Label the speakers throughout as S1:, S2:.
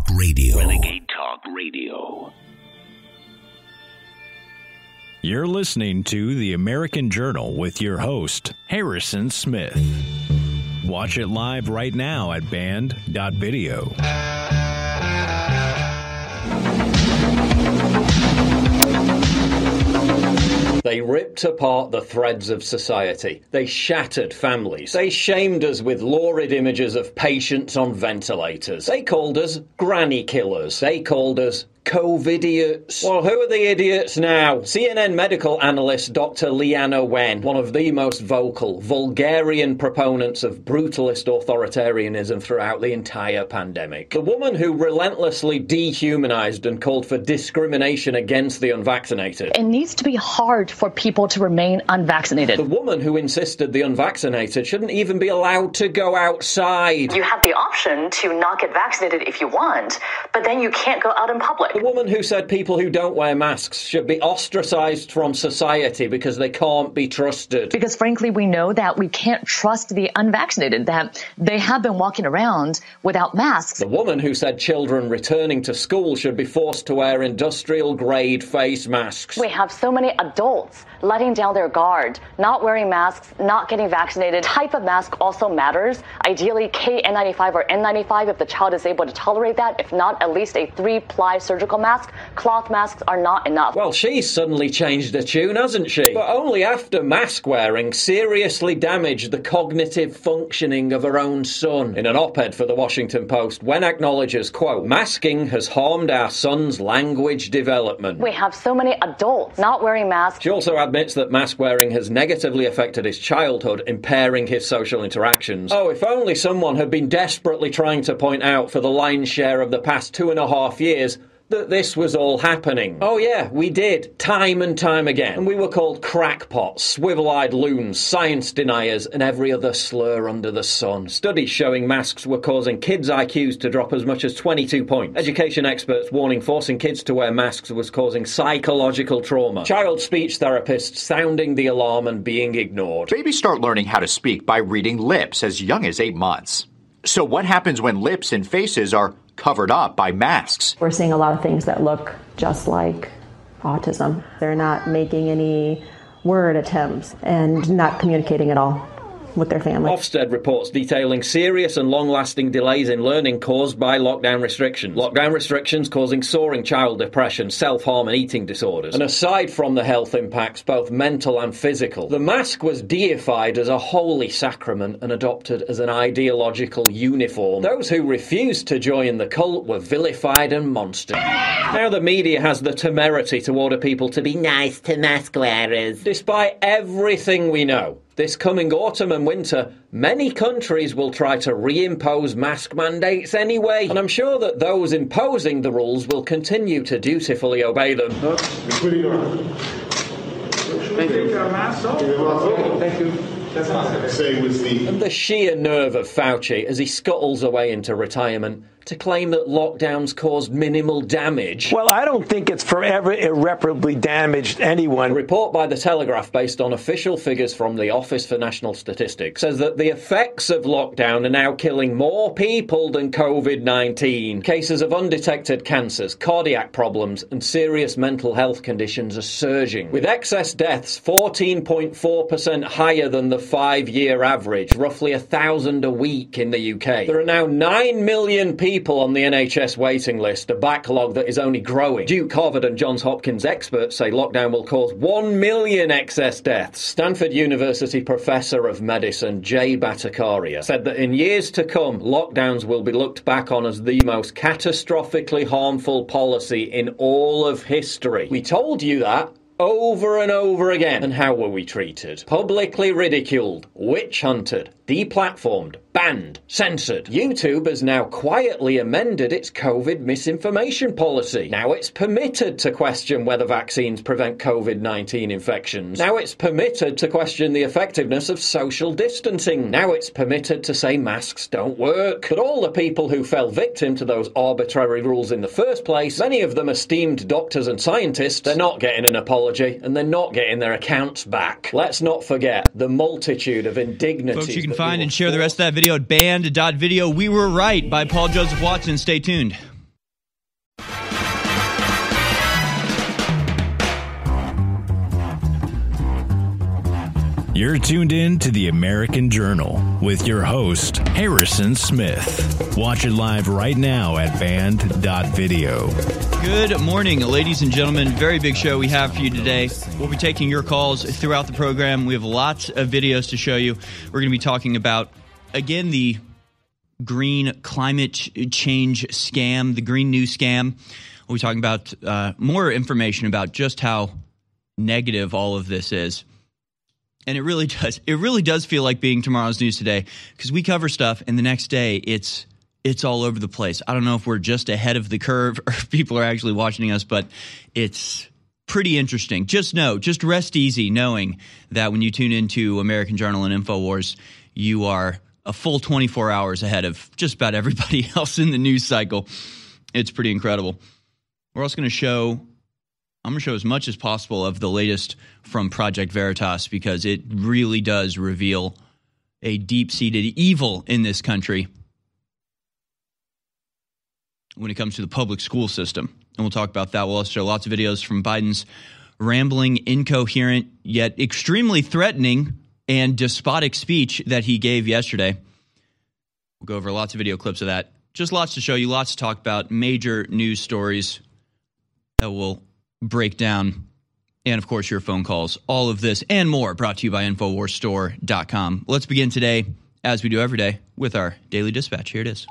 S1: Talk Radio.
S2: Renegade Talk Radio.
S3: You're listening to The American Journal with your host, Harrison Smith. Watch it live right now at band.video.
S4: They ripped apart the threads of society. They shattered families. They shamed us with lurid images of patients on ventilators. They called us granny killers. They called us COVIDiots. Well, who are the idiots now? CNN medical analyst Dr. Leana Wen, one of the most vocal, vulgarian proponents of brutalist authoritarianism throughout the entire pandemic. The woman who relentlessly dehumanized and called for discrimination against the unvaccinated.
S5: It needs to be hard for people to remain unvaccinated.
S4: The woman who insisted the unvaccinated shouldn't even be allowed to go outside.
S5: You have the option to not get vaccinated if you want, but then you can't go out in public.
S4: The woman who said people who don't wear masks should be ostracized from society because they can't be trusted.
S5: Because frankly, we know that we can't trust the unvaccinated, that they have been walking around without masks.
S4: The woman who said children returning to school should be forced to wear industrial grade face masks.
S5: We have so many adults letting down their guard, not wearing masks, not getting vaccinated. Type of mask also matters. Ideally, KN95 or N95 if the child is able to tolerate that. If not, at least a three ply surgical mask. Cloth masks are not enough.
S4: Well, she's suddenly changed her tune, hasn't she? But only after mask wearing seriously damaged the cognitive functioning of her own son. In an op ed for the Washington Post, Wen acknowledges, quote, masking has harmed our son's language development.
S5: We have so many adults not wearing masks.
S4: She also admits that mask wearing has negatively affected his childhood, impairing his social interactions. Oh, if only someone had been desperately trying to point out for the lion's share of the past two and a half years that this was all happening. Oh, yeah, we did, time and time again. And we were called crackpots, swivel eyed loons, science deniers, and every other slur under the sun. Studies showing masks were causing kids' IQs to drop as much as 22 points. Education experts warning forcing kids to wear masks was causing psychological trauma. Child speech therapists sounding the alarm and being ignored.
S6: Babies start learning how to speak by reading lips as young as eight months. So, what happens when lips and faces are covered up by masks?
S7: We're seeing a lot of things that look just like autism. They're not making any word attempts and not communicating at all with their family.
S4: Ofsted reports detailing serious and long lasting delays in learning caused by lockdown restrictions. Lockdown restrictions causing soaring child depression, self harm, and eating disorders. And aside from the health impacts, both mental and physical, the mask was deified as a holy sacrament and adopted as an ideological uniform. Those who refused to join the cult were vilified and monstered. Now the media has the temerity to order people to be nice to mask wearers. Despite everything we know, this coming autumn and winter, many countries will try to reimpose mask mandates anyway, and I'm sure that those imposing the rules will continue to dutifully obey them.
S8: Thank you. Thank you. Say
S4: And the sheer nerve of Fauci as he scuttles away into retirement to claim that lockdowns caused minimal damage.
S9: Well, I don't think it's forever irreparably damaged anyone.
S4: A report by The Telegraph, based on official figures from the Office for National Statistics, says that the effects of lockdown are now killing more people than COVID 19. Cases of undetected cancers, cardiac problems, and serious mental health conditions are surging, with excess deaths 14.4% higher than the five year average, roughly a thousand a week in the UK. There are now 9 million people on the NHS waiting list, a backlog that is only growing. Duke, Harvard, and Johns Hopkins experts say lockdown will cause 1 million excess deaths. Stanford University professor of medicine Jay Bhattacharya said that in years to come, lockdowns will be looked back on as the most catastrophically harmful policy in all of history. We told you that over and over again. And how were we treated? Publicly ridiculed, witch hunted, deplatformed, banned, censored. YouTube has now quietly amended its COVID misinformation policy. Now it's permitted to question whether vaccines prevent COVID 19 infections. Now it's permitted to question the effectiveness of social distancing. Now it's permitted to say masks don't work. But all the people who fell victim to those arbitrary rules in the first place, many of them esteemed doctors and scientists, they're not getting an apology and they're not getting their accounts back. Let's not forget the multitude of indignities.
S10: Folks, you can
S4: that
S10: find and share the rest of that video at band.video. We were right by Paul Joseph Watson. Stay tuned.
S3: You're tuned in to the American Journal with your host, Harrison Smith. Watch it live right now at band.video.
S1: Good morning, ladies and gentlemen. Very big show we have for you today. We'll be taking your calls throughout the program. We have lots of videos to show you. We're going to be talking about, again, the green climate change scam, the green new scam. We'll be talking about uh, more information about just how negative all of this is. And it really does. It really does feel like being tomorrow's news today because we cover stuff, and the next day it's it's all over the place. I don't know if we're just ahead of the curve or if people are actually watching us, but it's pretty interesting. Just know, just rest easy knowing that when you tune into American Journal and InfoWars, you are a full 24 hours ahead of just about everybody else in the news cycle. It's pretty incredible. We're also going to show I'm going to show as much as possible of the latest from Project Veritas because it really does reveal a deep seated evil in this country when it comes to the public school system. And we'll talk about that. We'll also show lots of videos from Biden's rambling, incoherent, yet extremely threatening and despotic speech that he gave yesterday. We'll go over lots of video clips of that. Just lots to show you, lots to talk about, major news stories that will break down, and of course, your phone calls. All of this and more brought to you by InfoWarsStore.com. Let's begin today, as we do every day, with our daily dispatch. Here it is.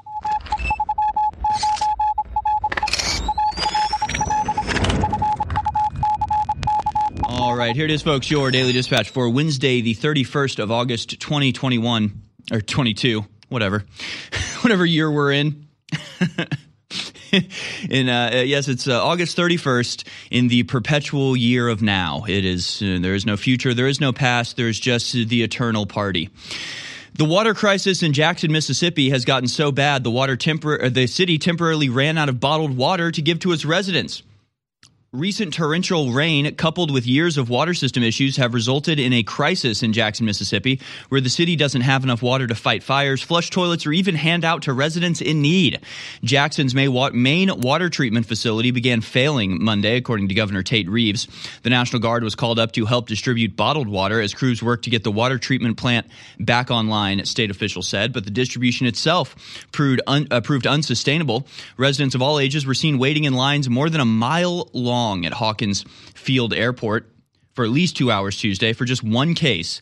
S1: All right, here it is, folks. Your daily dispatch for Wednesday, the 31st of August, 2021, or 22, whatever, whatever year we're in. in uh, uh, yes, it's uh, August 31st in the perpetual year of now. It is uh, there is no future, there is no past, there is just the eternal party. The water crisis in Jackson, Mississippi has gotten so bad the water tempor- the city temporarily ran out of bottled water to give to its residents. Recent torrential rain, coupled with years of water system issues, have resulted in a crisis in Jackson, Mississippi, where the city doesn't have enough water to fight fires, flush toilets, or even hand out to residents in need. Jackson's main water treatment facility began failing Monday, according to Governor Tate Reeves. The National Guard was called up to help distribute bottled water as crews worked to get the water treatment plant back online, state officials said, but the distribution itself proved, un- uh, proved unsustainable. Residents of all ages were seen waiting in lines more than a mile long long at Hawkins Field Airport for at least two hours Tuesday for just one case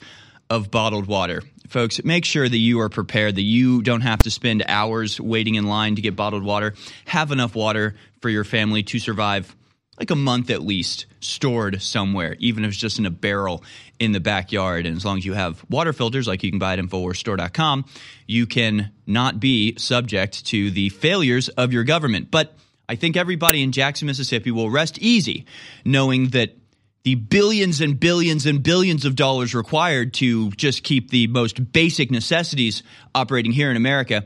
S1: of bottled water. Folks, make sure that you are prepared, that you don't have to spend hours waiting in line to get bottled water. Have enough water for your family to survive like a month at least stored somewhere, even if it's just in a barrel in the backyard. And as long as you have water filters, like you can buy at InfoWarsStore.com, you can not be subject to the failures of your government. But I think everybody in Jackson, Mississippi will rest easy knowing that the billions and billions and billions of dollars required to just keep the most basic necessities operating here in America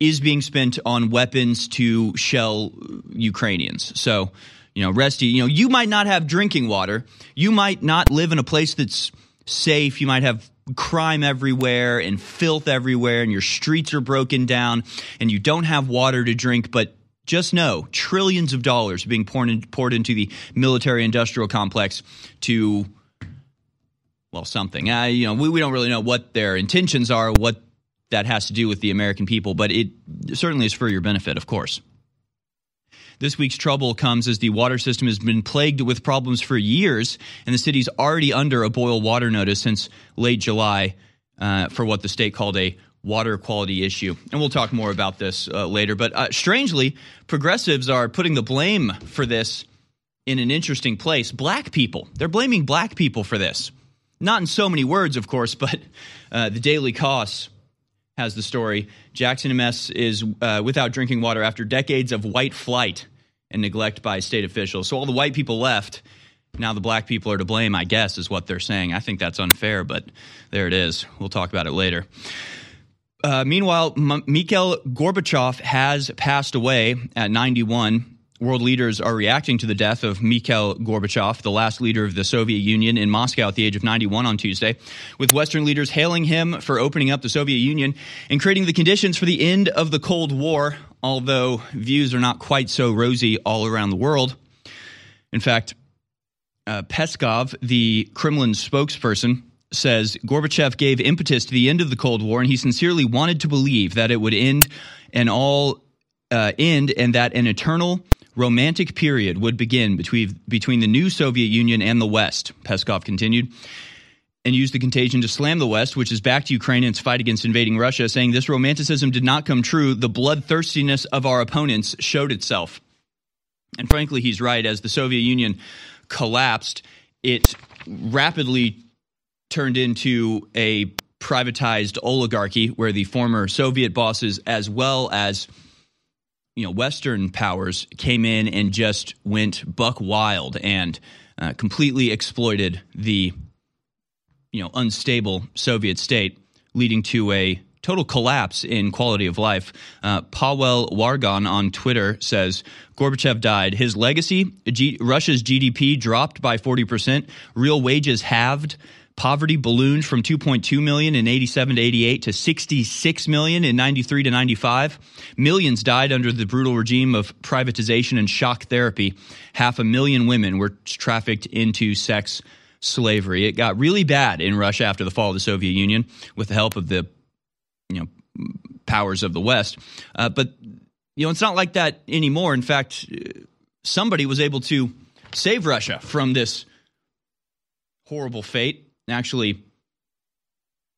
S1: is being spent on weapons to shell Ukrainians. So, you know, rest you know, you might not have drinking water. You might not live in a place that's safe. You might have crime everywhere and filth everywhere and your streets are broken down and you don't have water to drink, but just know trillions of dollars being poured, in, poured into the military industrial complex to well something. Uh, you know we, we don't really know what their intentions are what that has to do with the american people but it certainly is for your benefit of course. This week's trouble comes as the water system has been plagued with problems for years, and the city's already under a boil water notice since late July uh, for what the state called a water quality issue. And we'll talk more about this uh, later. But uh, strangely, progressives are putting the blame for this in an interesting place. Black people, they're blaming black people for this. Not in so many words, of course, but uh, the Daily Kos has the story. Jackson MS is uh, without drinking water after decades of white flight and neglect by state officials. So all the white people left. Now the black people are to blame, I guess, is what they're saying. I think that's unfair, but there it is. We'll talk about it later. Uh, meanwhile, M- Mikhail Gorbachev has passed away at 91. World leaders are reacting to the death of Mikhail Gorbachev, the last leader of the Soviet Union, in Moscow at the age of 91 on Tuesday, with Western leaders hailing him for opening up the Soviet Union and creating the conditions for the end of the Cold War, although views are not quite so rosy all around the world. In fact, uh, Peskov, the Kremlin spokesperson, says Gorbachev gave impetus to the end of the Cold War, and he sincerely wanted to believe that it would end and all uh, end, and that an eternal romantic period would begin between between the new Soviet Union and the West. Peskov continued. And used the contagion to slam the West, which is back to Ukraine in its fight against invading Russia, saying this romanticism did not come true. The bloodthirstiness of our opponents showed itself. And frankly, he's right. As the Soviet Union collapsed, it rapidly turned into a privatized oligarchy where the former Soviet bosses, as well as you know Western powers, came in and just went buck wild and uh, completely exploited the you know unstable Soviet state, leading to a total collapse in quality of life. Uh, Pavel Wargan on Twitter says Gorbachev died. His legacy: G- Russia's GDP dropped by forty percent, real wages halved. Poverty ballooned from 2.2 million in 87 to 88 to 66 million in 93 to 95. Millions died under the brutal regime of privatization and shock therapy. Half a million women were trafficked into sex slavery. It got really bad in Russia after the fall of the Soviet Union with the help of the you know powers of the West. Uh, but you know it's not like that anymore. In fact, somebody was able to save Russia from this horrible fate actually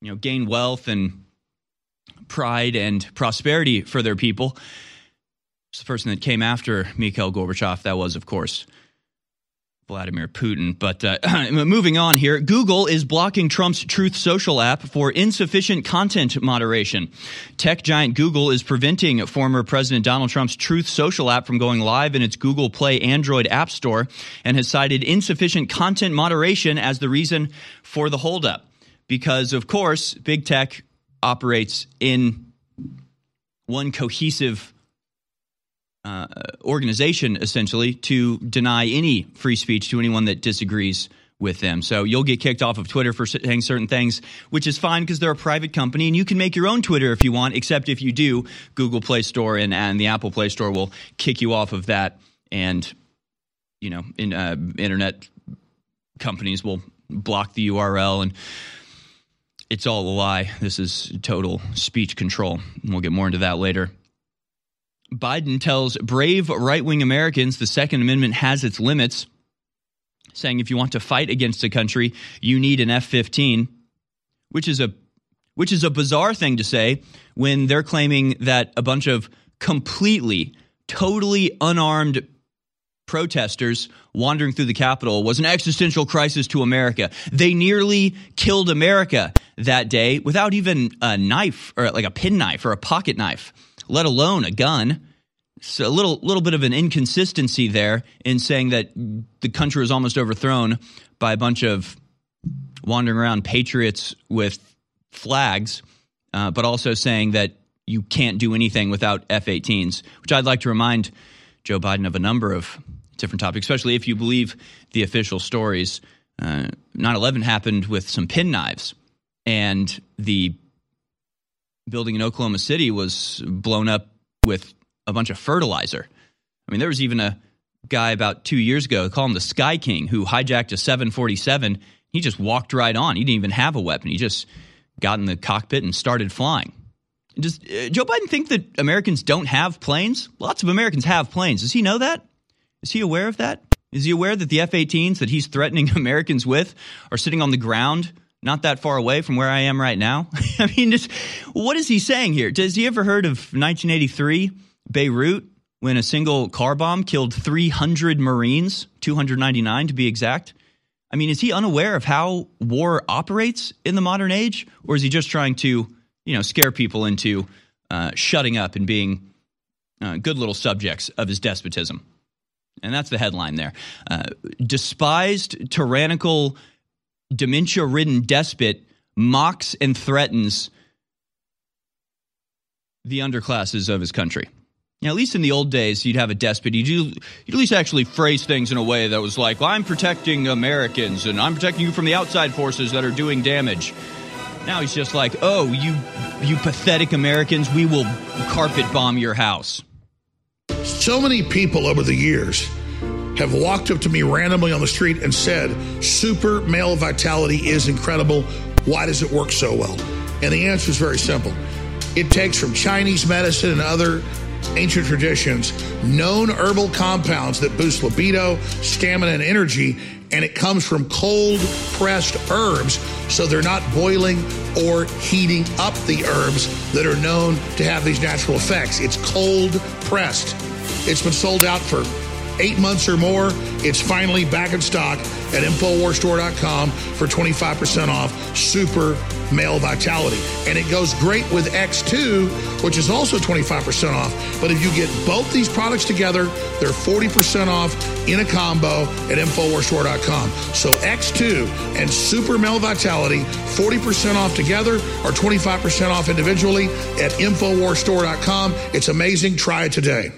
S1: you know gain wealth and pride and prosperity for their people. It's the person that came after Mikhail Gorbachev. That was, of course, Vladimir Putin. But uh, moving on here, Google is blocking Trump's Truth Social app for insufficient content moderation. Tech giant Google is preventing former President Donald Trump's Truth Social app from going live in its Google Play Android App Store and has cited insufficient content moderation as the reason for the holdup. Because, of course, big tech operates in one cohesive uh, organization essentially to deny any free speech to anyone that disagrees with them. So you'll get kicked off of Twitter for saying certain things, which is fine because they're a private company and you can make your own Twitter if you want, except if you do, Google Play Store and, and the Apple Play Store will kick you off of that. And, you know, in, uh, internet companies will block the URL and it's all a lie. This is total speech control. We'll get more into that later. Biden tells brave right wing Americans the Second Amendment has its limits, saying if you want to fight against a country, you need an F 15, which is a which is a bizarre thing to say when they're claiming that a bunch of completely, totally unarmed protesters wandering through the Capitol was an existential crisis to America. They nearly killed America that day without even a knife or like a penknife or a pocket knife let alone a gun. So a little little bit of an inconsistency there in saying that the country was almost overthrown by a bunch of wandering around patriots with flags, uh, but also saying that you can't do anything without F-18s, which I'd like to remind Joe Biden of a number of different topics, especially if you believe the official stories. Uh, 9/11 happened with some penknives, and the building in Oklahoma City was blown up with a bunch of fertilizer. I mean, there was even a guy about two years ago, call him the Sky King, who hijacked a 747. He just walked right on. He didn't even have a weapon. He just got in the cockpit and started flying. Does uh, Joe Biden think that Americans don't have planes? Lots of Americans have planes. Does he know that? Is he aware of that? Is he aware that the F 18s that he's threatening Americans with are sitting on the ground not that far away from where I am right now. I mean, just what is he saying here? Has he ever heard of 1983 Beirut when a single car bomb killed 300 Marines, 299 to be exact? I mean, is he unaware of how war operates in the modern age, or is he just trying to, you know, scare people into uh, shutting up and being uh, good little subjects of his despotism? And that's the headline there. Uh, despised, tyrannical dementia ridden despot mocks and threatens the underclasses of his country. Know, at least in the old days, you'd have a despot. You'd, you'd at least actually phrase things in a way that was like, well, I'm protecting Americans and I'm protecting you from the outside forces that are doing damage. Now he's just like, oh, you, you pathetic Americans, we will carpet bomb your house.
S10: So many people over the years have walked up to me randomly on the street and said, Super male vitality is incredible. Why does it work so well? And the answer is very simple. It takes from Chinese medicine and other ancient traditions known herbal compounds that boost libido, stamina, and energy, and it comes from cold pressed herbs, so they're not boiling or heating up the herbs that are known to have these natural effects. It's cold pressed. It's been sold out for eight months or more. It's finally back in stock at InfoWarsStore.com for 25% off Super Male Vitality. And it goes great with X2, which is also 25% off. But if you get both these products together, they're 40% off in a combo at InfoWarsStore.com. So X2 and Super Male Vitality, 40% off together or 25% off individually at InfoWarsStore.com. It's amazing. Try it today.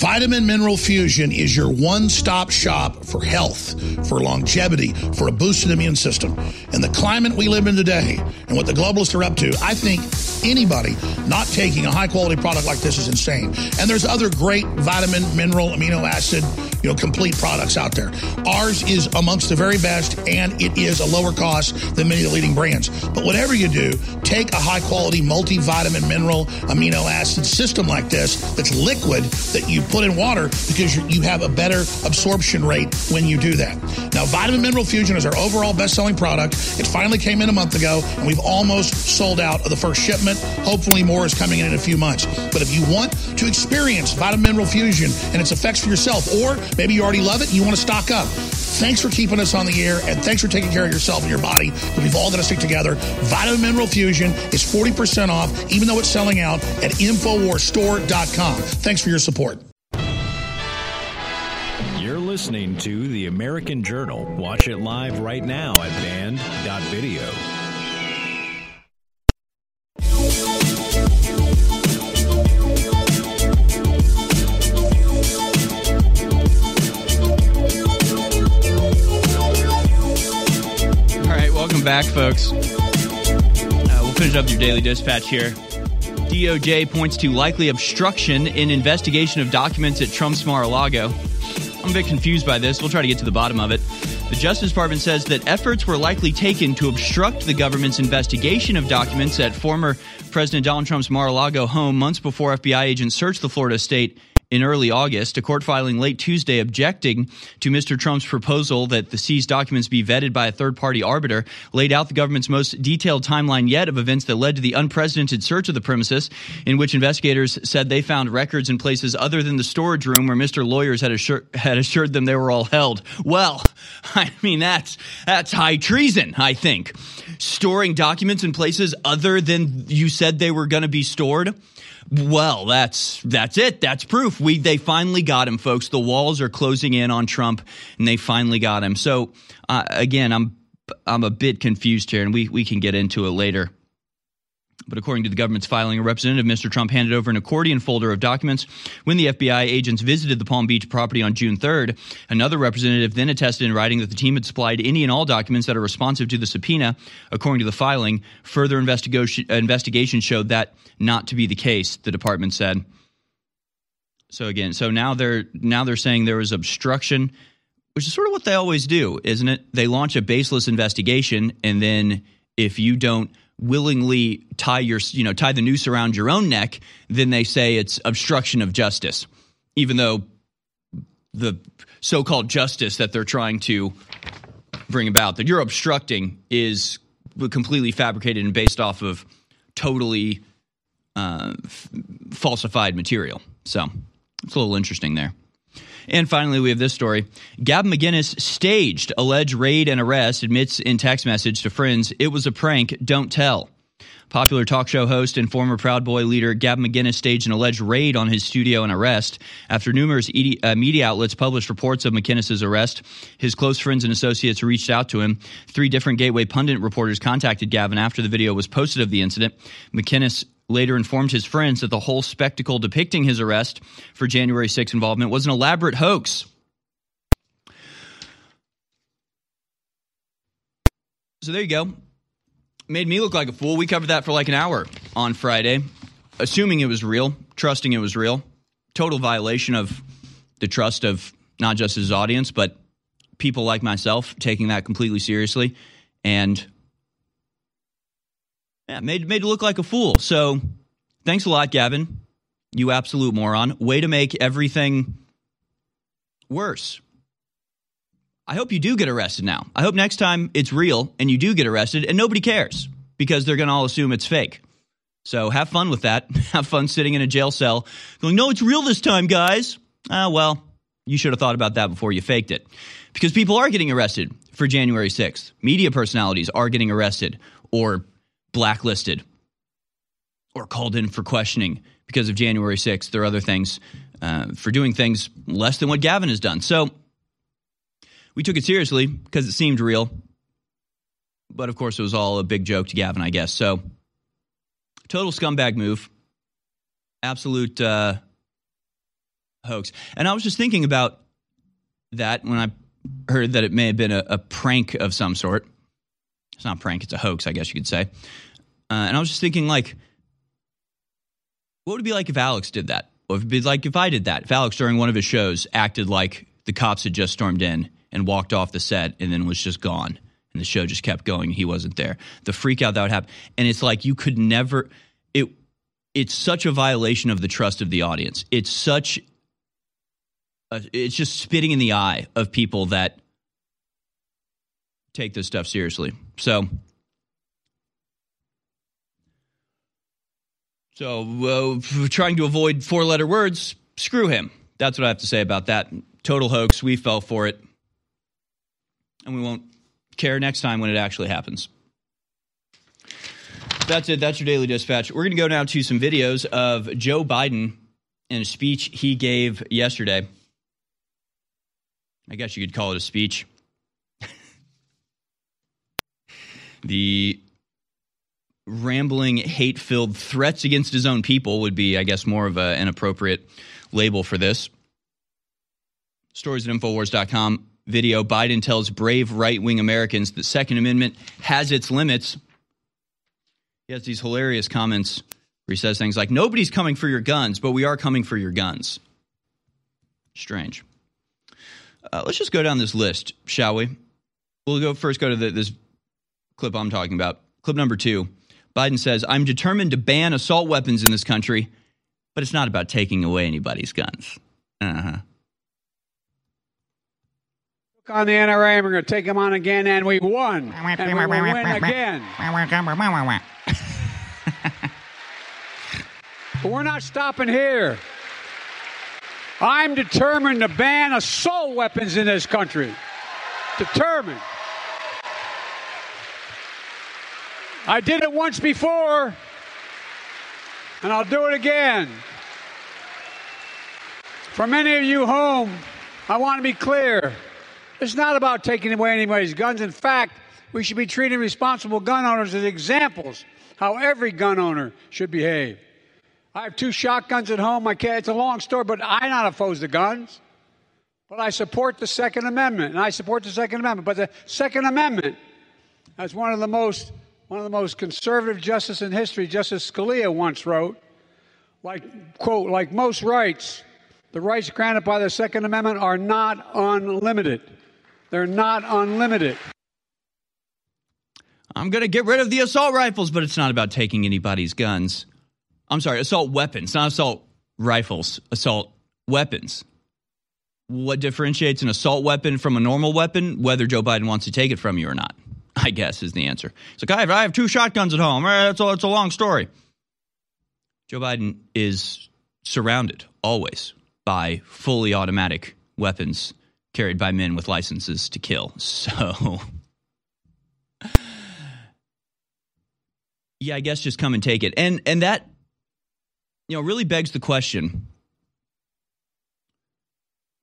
S10: Vitamin Mineral Fusion is your one stop shop for health, for longevity, for a boosted immune system. In the climate we live in today and what the globalists are up to, I think anybody not taking a high quality product like this is insane. And there's other great vitamin, mineral, amino acid, you know, complete products out there. Ours is amongst the very best and it is a lower cost than many of the leading brands. But whatever you do, take a high quality multivitamin, mineral, amino acid system like this that's liquid that you put in water because you have a better absorption rate when you do that. Now, Vitamin Mineral Fusion is our overall best selling product. It finally came in a month ago and we've almost sold out of the first shipment. Hopefully, more is coming in in a few months. But if you want to experience Vitamin Mineral Fusion and its effects for yourself, or maybe you already love it and you want to stock up, thanks for keeping us on the air and thanks for taking care of yourself and your body. We've all got to stick together. Vitamin Mineral Fusion is 40% off, even though it's selling out at InfoWarsStore.com. Thanks for your support.
S3: Listening to The American Journal. Watch it live right now at band.video.
S1: All right, welcome back, folks. Uh, we'll finish up your daily dispatch here. DOJ points to likely obstruction in investigation of documents at Trump's Mar-a-Lago. I'm a bit confused by this. We'll try to get to the bottom of it. The Justice Department says that efforts were likely taken to obstruct the government's investigation of documents at former President Donald Trump's Mar-a-Lago home months before FBI agents searched the Florida state in early August, a court filing late Tuesday objecting to Mr. Trump's proposal that the seized documents be vetted by a third party arbiter laid out the government's most detailed timeline yet of events that led to the unprecedented search of the premises, in which investigators said they found records in places other than the storage room where Mr. Lawyers had assured, had assured them they were all held. Well, I mean, that's, that's high treason, I think. Storing documents in places other than you said they were going to be stored. Well, that's that's it. That's proof. We they finally got him, folks. The walls are closing in on Trump, and they finally got him. So uh, again, I'm I'm a bit confused here, and we we can get into it later. But according to the government's filing, a representative, Mr. Trump, handed over an accordion folder of documents when the FBI agents visited the Palm Beach property on June 3rd. Another representative then attested in writing that the team had supplied any and all documents that are responsive to the subpoena. According to the filing, further investigation, uh, investigation showed that not to be the case, the department said. So again, so now they're now they're saying there was obstruction, which is sort of what they always do, isn't it? They launch a baseless investigation and then if you don't willingly tie your you know tie the noose around your own neck, then they say it's obstruction of justice, even though the so-called justice that they're trying to bring about that you're obstructing is completely fabricated and based off of totally uh, f- falsified material. So it's a little interesting there. And finally, we have this story. Gavin McInnes staged alleged raid and arrest, admits in text message to friends, it was a prank, don't tell. Popular talk show host and former Proud Boy leader Gavin McInnes staged an alleged raid on his studio and arrest. After numerous uh, media outlets published reports of McInnes' arrest, his close friends and associates reached out to him. Three different Gateway pundit reporters contacted Gavin after the video was posted of the incident. McInnes later informed his friends that the whole spectacle depicting his arrest for January 6 involvement was an elaborate hoax. So there you go. Made me look like a fool. We covered that for like an hour on Friday, assuming it was real, trusting it was real. Total violation of the trust of not just his audience, but people like myself taking that completely seriously, and yeah, made made look like a fool. So, thanks a lot, Gavin. You absolute moron. Way to make everything worse. I hope you do get arrested now. I hope next time it's real and you do get arrested and nobody cares because they're going to all assume it's fake. So have fun with that. have fun sitting in a jail cell going, no, it's real this time, guys. Ah, well, you should have thought about that before you faked it. Because people are getting arrested for January 6th. Media personalities are getting arrested or blacklisted or called in for questioning because of January 6th There are other things uh, for doing things less than what Gavin has done. So we took it seriously because it seemed real. But of course, it was all a big joke to Gavin, I guess. So total scumbag move. Absolute uh, hoax. And I was just thinking about that when I heard that it may have been a, a prank of some sort. It's not a prank, it's a hoax, I guess you could say. Uh, and I was just thinking, like, what would it be like if Alex did that? What would it be like if I did that? If Alex, during one of his shows, acted like the cops had just stormed in and walked off the set and then was just gone. And the show just kept going. He wasn't there. The freak out that would happen. And it's like you could never it it's such a violation of the trust of the audience. It's such a, it's just spitting in the eye of people that take this stuff seriously. So so uh, trying to avoid four letter words screw him. That's what i have to say about that. Total hoax. We fell for it and we won't care next time when it actually happens. That's it. That's your daily dispatch. We're going to go now to some videos of Joe Biden in a speech he gave yesterday. I guess you could call it a speech. the rambling, hate filled threats against his own people would be, I guess, more of a, an appropriate label for this. Stories at Infowars.com video, Biden tells brave right wing Americans the Second Amendment has its limits. He has these hilarious comments where he says things like, Nobody's coming for your guns, but we are coming for your guns. Strange. Uh, let's just go down this list, shall we? We'll go first go to the, this clip I'm talking about. Clip number two. Biden says, I'm determined to ban assault weapons in this country, but it's not about taking away anybody's guns. Uh huh
S11: on the NRA and we're going to take them on again, and we won. And we will win again. but we're not stopping here. I'm determined to ban assault weapons in this country. Determined. I did it once before, and I'll do it again. For many of you home, I want to be clear. It's not about taking away anybody's guns. In fact, we should be treating responsible gun owners as examples how every gun owner should behave. I have two shotguns at home. I can't, it's a long story, but I'm not opposed to guns. But I support the Second Amendment, and I support the Second Amendment. But the Second Amendment, as one of the most one of the most conservative justices in history, Justice Scalia once wrote, like quote, like most rights, the rights granted by the Second Amendment are not unlimited. They're not unlimited.
S1: I'm going to get rid of the assault rifles, but it's not about taking anybody's guns. I'm sorry, assault weapons, not assault rifles, assault weapons. What differentiates an assault weapon from a normal weapon? Whether Joe Biden wants to take it from you or not, I guess is the answer. It's like, I have, I have two shotguns at home. Eh, it's a, it's a long story. Joe Biden is surrounded always by fully automatic weapons carried by men with licenses to kill. So, yeah, I guess just come and take it. And and that you know really begs the question.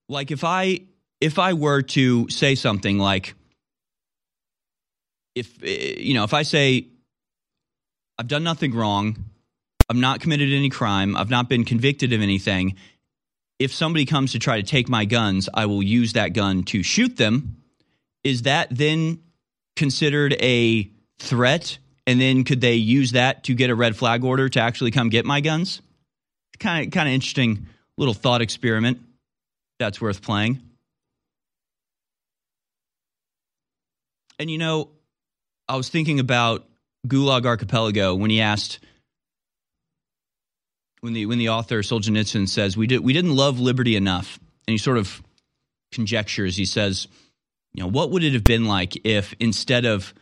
S1: Like if I if I were to say something like if eh, you know if I say I've done nothing wrong, I've not committed any crime, I've not been convicted of anything, if somebody comes to try to take my guns, I will use that gun to shoot them. Is that then considered a threat? And then could they use that to get a red flag order to actually come get my guns? Kind of, kind of interesting little thought experiment. That's worth playing. And you know, I was thinking about Gulag Archipelago when he asked when the when the author Solzhenitsyn says we did we didn't love liberty enough, and he sort of conjectures. He says, you know, what would it have been like if instead of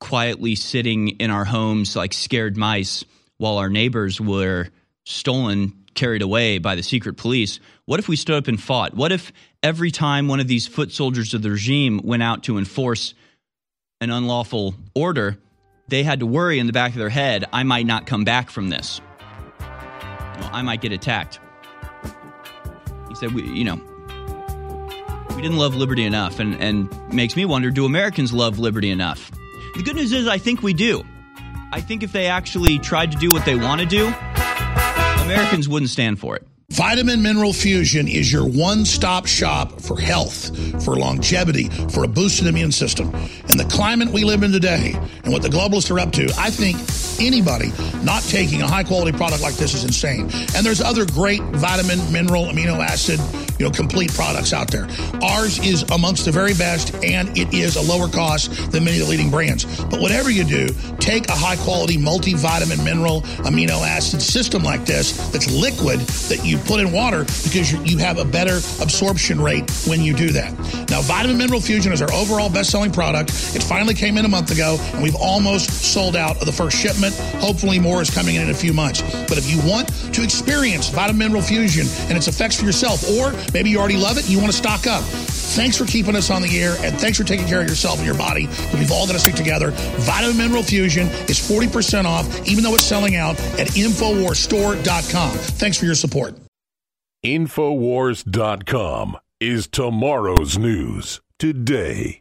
S1: quietly sitting in our homes like scared mice while our neighbors were stolen, carried away by the secret police, what if we stood up and fought? What if every time one of these foot soldiers of the regime went out to enforce an unlawful order, they had to worry in the back of their head, I might not come back from this. Well, I might get attacked. He said, we, you know, we didn't love liberty enough, and, and makes me wonder do Americans love liberty enough? The good news is, I think we do. I think if they actually tried to do what they want to do, Americans wouldn't stand for it.
S10: Vitamin Mineral Fusion is your one stop shop for health, for longevity, for a boosted immune system. In the climate we live in today and what the globalists are up to, I think anybody not taking a high quality product like this is insane. And there's other great vitamin, mineral, amino acid, you know, complete products out there. Ours is amongst the very best and it is a lower cost than many of the leading brands. But whatever you do, take a high quality multivitamin, mineral, amino acid system like this that's liquid that you put in water because you have a better absorption rate when you do that. Now, Vitamin Mineral Fusion is our overall best selling product. It finally came in a month ago, and we've almost sold out of the first shipment. Hopefully, more is coming in in a few months. But if you want to experience Vitamin Mineral Fusion and its effects for yourself, or maybe you already love it and you want to stock up, thanks for keeping us on the air and thanks for taking care of yourself and your body. We've all got to stick together. Vitamin Mineral Fusion is 40% off, even though it's selling out at InfoWarsStore.com. Thanks for your support.
S12: Infowars.com is tomorrow's news today.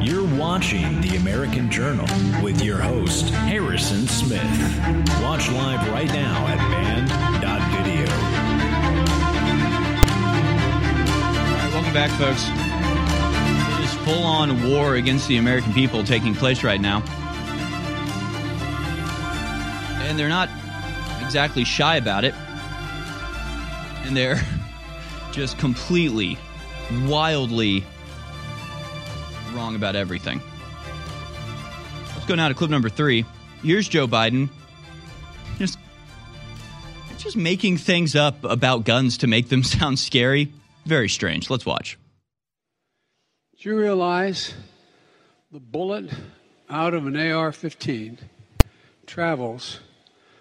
S3: You're watching The American Journal with your host, Harrison Smith. Watch live right now at band.video.
S1: All right, welcome back, folks. Full on war against the American people taking place right now. And they're not exactly shy about it. And they're just completely, wildly wrong about everything. Let's go now to clip number three. Here's Joe Biden. Just, just making things up about guns to make them sound scary. Very strange. Let's watch.
S11: Do you realize the bullet out of an AR 15 travels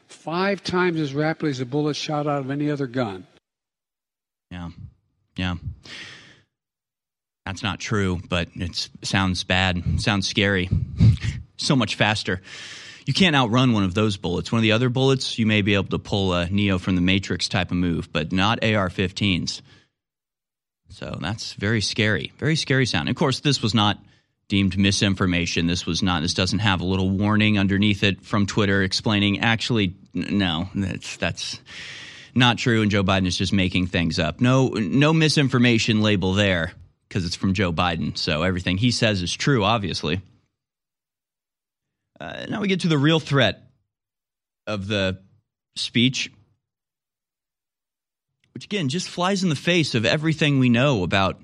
S11: five times as rapidly as a bullet shot out of any other gun?
S1: Yeah. Yeah. That's not true, but it sounds bad. sounds scary. so much faster. You can't outrun one of those bullets. One of the other bullets, you may be able to pull a Neo from the Matrix type of move, but not AR 15s. So that's very scary. Very scary sound. Of course, this was not deemed misinformation. This was not. This doesn't have a little warning underneath it from Twitter explaining. Actually, no, that's that's not true. And Joe Biden is just making things up. No, no misinformation label there because it's from Joe Biden. So everything he says is true, obviously. Uh, now we get to the real threat of the speech, which again just flies in the face of everything we know about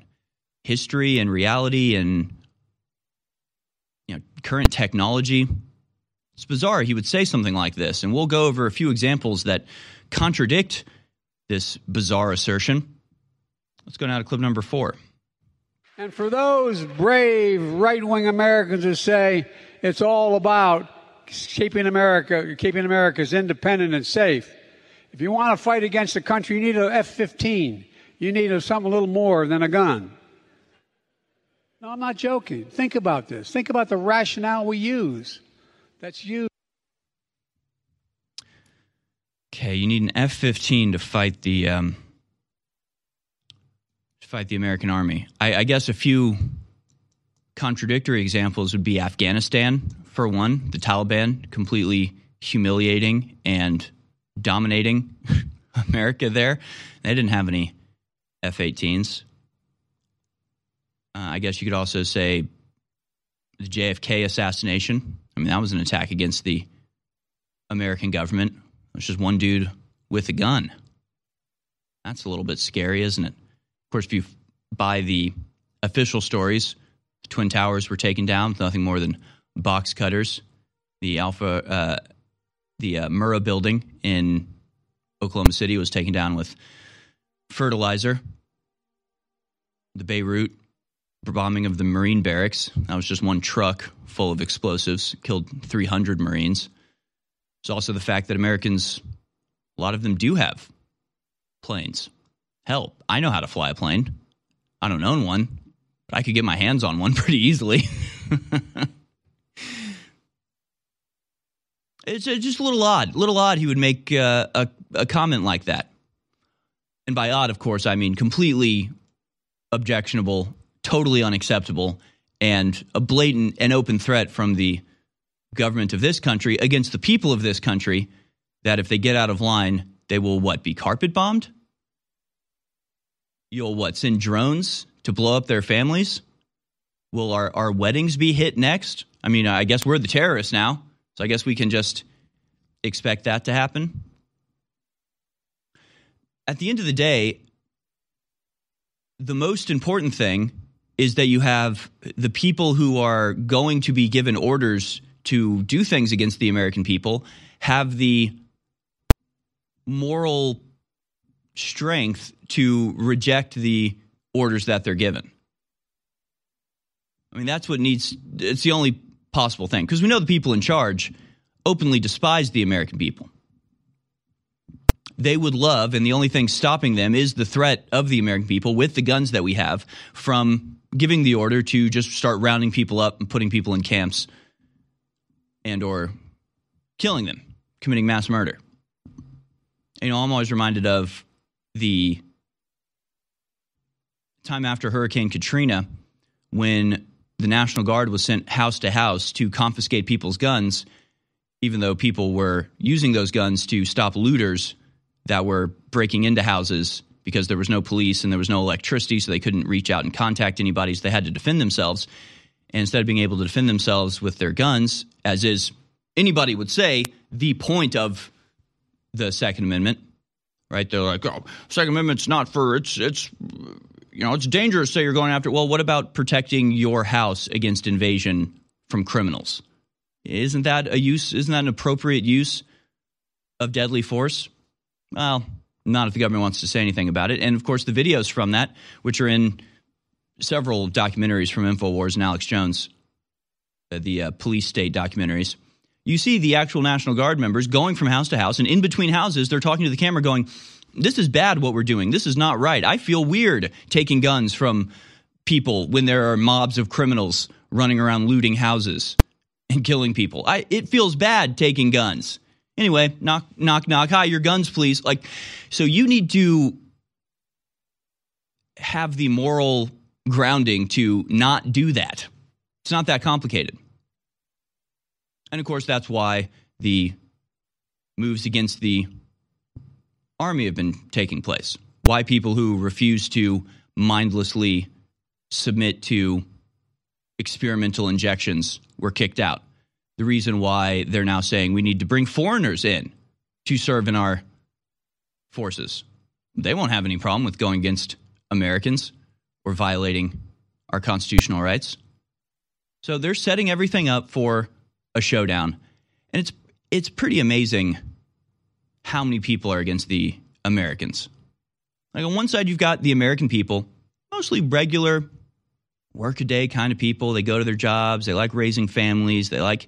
S1: history and reality and you know, current technology. It's bizarre he would say something like this, and we'll go over a few examples that contradict this bizarre assertion. Let's go now to clip number four.
S11: And for those brave right wing Americans who say it's all about keeping America, keeping America's independent and safe, if you want to fight against the country, you need an F 15. You need a, something a little more than a gun. No, I'm not joking. Think about this. Think about the rationale we use. That's used.
S1: Okay, you need an F 15 to fight the. Um fight the American army. I, I, guess a few contradictory examples would be Afghanistan, for one, the Taliban completely humiliating and dominating America there. They didn't have any F 18s. Uh, I guess you could also say the JFK assassination. I mean, that was an attack against the American government. It's just one dude with a gun. That's a little bit scary, isn't it? Of course, if you buy the official stories, the Twin Towers were taken down with nothing more than box cutters. The Alpha, uh, the uh, Murrah building in Oklahoma City was taken down with fertilizer. The Beirut bombing of the Marine barracks, that was just one truck full of explosives, killed 300 Marines. It's also the fact that Americans, a lot of them do have planes. Hell, I know how to fly a plane. I don't own one, but I could get my hands on one pretty easily. it's just a little odd. A little odd he would make uh, a, a comment like that. And by odd, of course, I mean completely objectionable, totally unacceptable, and a blatant and open threat from the government of this country against the people of this country that if they get out of line, they will what, be carpet bombed? You'll what, send drones to blow up their families? Will our, our weddings be hit next? I mean, I guess we're the terrorists now, so I guess we can just expect that to happen. At the end of the day, the most important thing is that you have the people who are going to be given orders to do things against the American people have the moral strength to reject the orders that they're given. I mean, that's what needs, it's the only possible thing. Because we know the people in charge openly despise the American people. They would love, and the only thing stopping them is the threat of the American people with the guns that we have from giving the order to just start rounding people up and putting people in camps and or killing them, committing mass murder. You know, I'm always reminded of the time after Hurricane Katrina when the National Guard was sent house to house to confiscate people's guns, even though people were using those guns to stop looters that were breaking into houses because there was no police and there was no electricity, so they couldn't reach out and contact anybody, so they had to defend themselves. And instead of being able to defend themselves with their guns, as is anybody would say, the point of the Second Amendment, right? They're like, oh, Second Amendment's not for it's it's you know it's dangerous. So you're going after. Well, what about protecting your house against invasion from criminals? Isn't that a use? Isn't that an appropriate use of deadly force? Well, not if the government wants to say anything about it. And of course, the videos from that, which are in several documentaries from Infowars and Alex Jones, uh, the uh, police state documentaries, you see the actual National Guard members going from house to house, and in between houses, they're talking to the camera, going, "This is bad. What we're doing. This is not right. I feel weird taking guns from people when there are mobs of criminals running around looting houses and killing people. I, it feels bad taking guns." Anyway, knock, knock, knock. Hi, your guns, please. Like, so you need to have the moral grounding to not do that. It's not that complicated. And of course, that's why the moves against the army have been taking place. Why people who refuse to mindlessly submit to experimental injections were kicked out the reason why they're now saying we need to bring foreigners in to serve in our forces. They won't have any problem with going against Americans or violating our constitutional rights. So they're setting everything up for a showdown. And it's it's pretty amazing how many people are against the Americans. Like on one side you've got the American people, mostly regular workaday kind of people. They go to their jobs, they like raising families, they like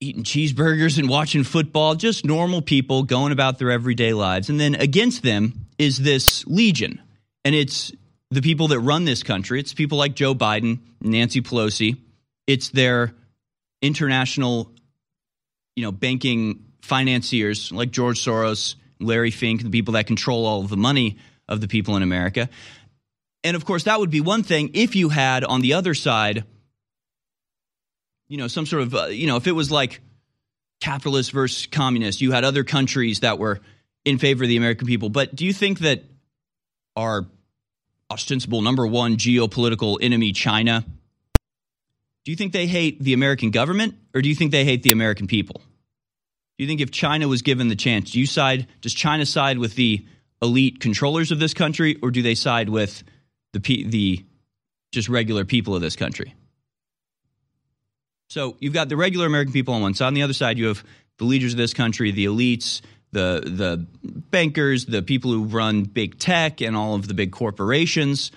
S1: eating cheeseburgers and watching football, just normal people going about their everyday lives. And then against them is this legion. And it's the people that run this country. It's people like Joe Biden, Nancy Pelosi. It's their international, you know, banking financiers like George Soros, Larry Fink, the people that control all of the money of the people in America. And of course, that would be one thing if you had on the other side, you know, some sort of, uh, you know, if it was like capitalist versus communist, you had other countries that were in favor of the American people. But do you think that our ostensible number one geopolitical enemy, China, do you think they hate the American government or do you think they hate the American people? Do you think if China was given the chance, do you side does China side with the elite controllers of this country or do they side with the the just regular people of this country? So you've got the regular American people on one side. On the other side, you have the leaders of this country, the elites, the the bankers, the people who run big tech and all of the big corporations,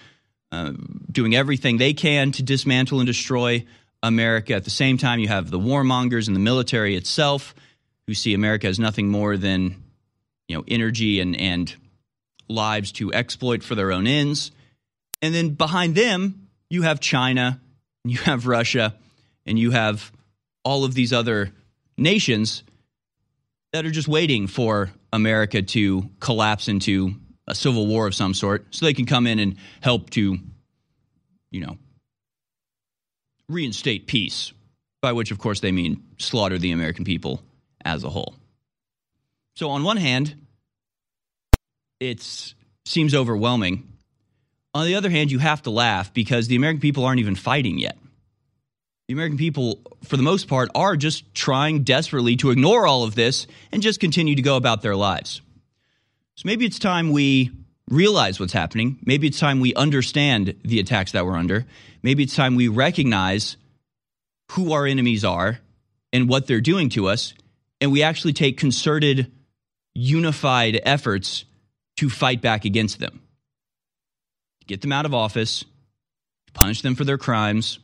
S1: uh, doing everything they can to dismantle and destroy America. At the same time, you have the warmongers and the military itself, who see America as nothing more than you know energy and and lives to exploit for their own ends. And then behind them, you have China, you have Russia, and you have all of these other nations that are just waiting for America to collapse into a civil war of some sort so they can come in and help to, you know, reinstate peace, by which, of course, they mean slaughter the American people as a whole. So, on one hand, it seems overwhelming. On the other hand, you have to laugh because the American people aren't even fighting yet the American people, for the most part, are just trying desperately to ignore all of this and just continue to go about their lives. So maybe it's time we realize what's happening. Maybe it's time we understand the attacks that we're under. Maybe it's time we recognize who our enemies are and what they're doing to us. And we actually take concerted, unified efforts to fight back against them. Get them out of office, punish them for their crimes,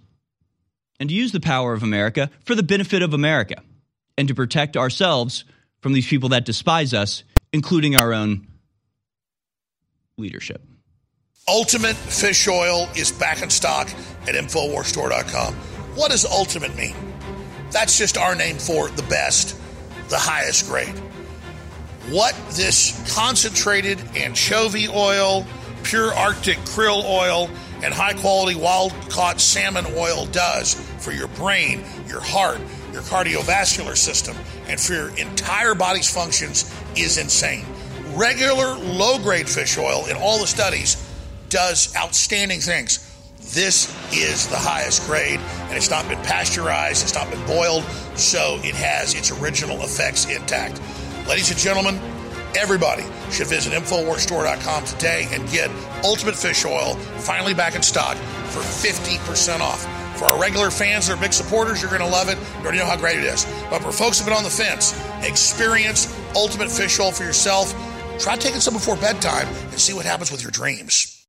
S1: and to use the power of America for the benefit of America and to protect ourselves from these people that despise us, including our own leadership.
S10: Ultimate fish oil is back in stock at InfoWarsStore.com. What does ultimate mean? That's just our name for the best, the highest grade. What this concentrated anchovy oil, pure Arctic krill oil, and high quality wild caught salmon oil does for your brain, your heart, your cardiovascular system, and for your entire body's functions is insane. Regular low grade fish oil in all the studies does outstanding things. This is the highest grade, and it's not been pasteurized, it's not been boiled, so it has its original effects intact. Ladies and gentlemen, Everybody should visit InfoWarsStore.com today and get Ultimate Fish Oil finally back in stock for 50% off. For our regular fans are big supporters, you're going to love it. You already know how great it is. But for folks who've been on the fence, experience Ultimate Fish Oil for yourself. Try taking some before bedtime and see what happens with your dreams.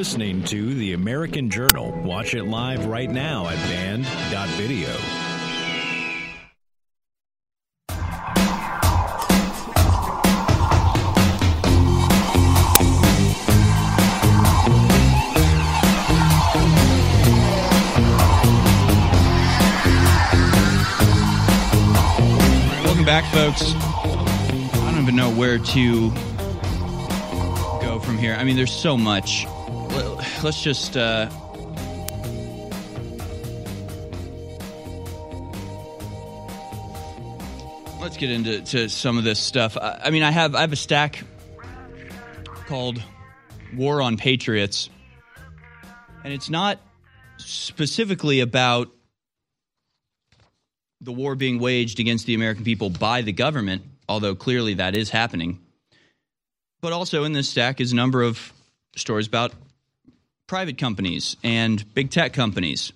S3: Listening to The American Journal. Watch it live right now at band.video.
S1: Welcome back, folks. I don't even know where to go from here. I mean, there's so much. Let's just. Uh, let's get into to some of this stuff. I, I mean, I have I have a stack called "War on Patriots," and it's not specifically about the war being waged against the American people by the government, although clearly that is happening. But also in this stack is a number of stories about private companies and big tech companies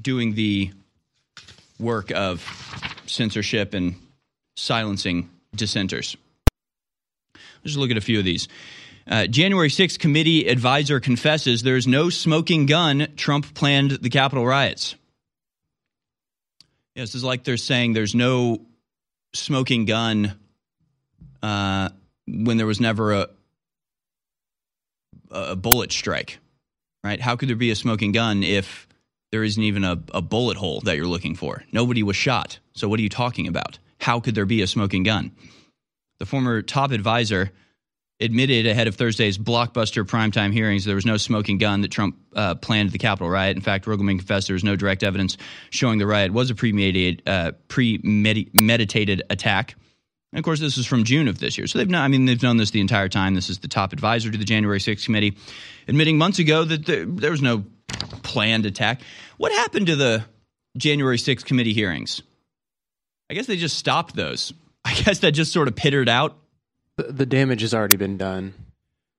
S1: doing the work of censorship and silencing dissenters. Let's just look at a few of these. Uh, January 6th committee advisor confesses there's no smoking gun. Trump planned the Capitol riots. Yes, it's like they're saying there's no smoking gun uh, when there was never a a bullet strike, right? How could there be a smoking gun if there isn't even a, a bullet hole that you're looking for? Nobody was shot. So what are you talking about? How could there be a smoking gun? The former top advisor admitted ahead of Thursday's blockbuster primetime hearings there was no smoking gun that Trump uh, planned the Capitol riot. In fact, Riggleman confessed there was no direct evidence showing the riot was a premeditated, uh, premeditated attack. And of course, this is from June of this year. So they've known, I mean, they've known this the entire time. This is the top advisor to the January 6th committee, admitting months ago that there, there was no planned attack. What happened to the January 6th committee hearings? I guess they just stopped those. I guess that just sort of pittered out.
S13: The, the damage has already been done,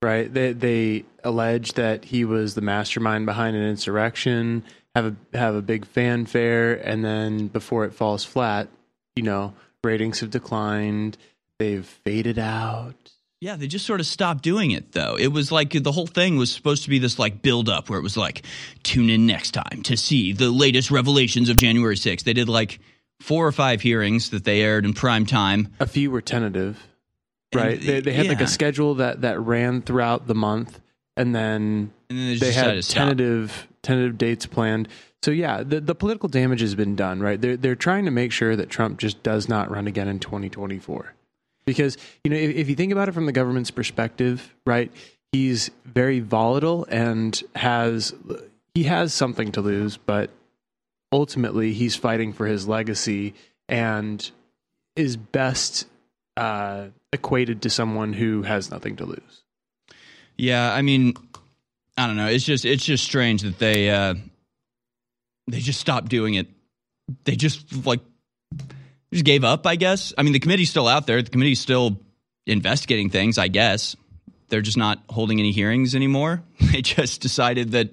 S13: right? They, they allege that he was the mastermind behind an insurrection, have a have a big fanfare, and then before it falls flat, you know, ratings have declined. They've faded out.
S1: Yeah, they just sort of stopped doing it though. It was like the whole thing was supposed to be this like build up where it was like tune in next time to see the latest revelations of January 6th. They did like four or five hearings that they aired in prime time.
S13: A few were tentative. Right.
S1: And,
S13: they, they had like a schedule that that ran throughout the month and then,
S1: And then they
S13: they had tentative tentative dates planned. So yeah, the, the political damage has been done, right? They're they're trying to make sure that Trump just does not run again in 2024. Because, you know, if, if you think about it from the government's perspective, right? He's very volatile and has he has something to lose, but ultimately he's fighting for his legacy and is best uh, equated to someone who has nothing to lose.
S1: Yeah, I mean, I don't know. It's just it's just strange that they uh they just stopped doing it. They just like just gave up, I guess. I mean, the committee's still out there. The committee's still investigating things, I guess. They're just not holding any hearings anymore. They just decided that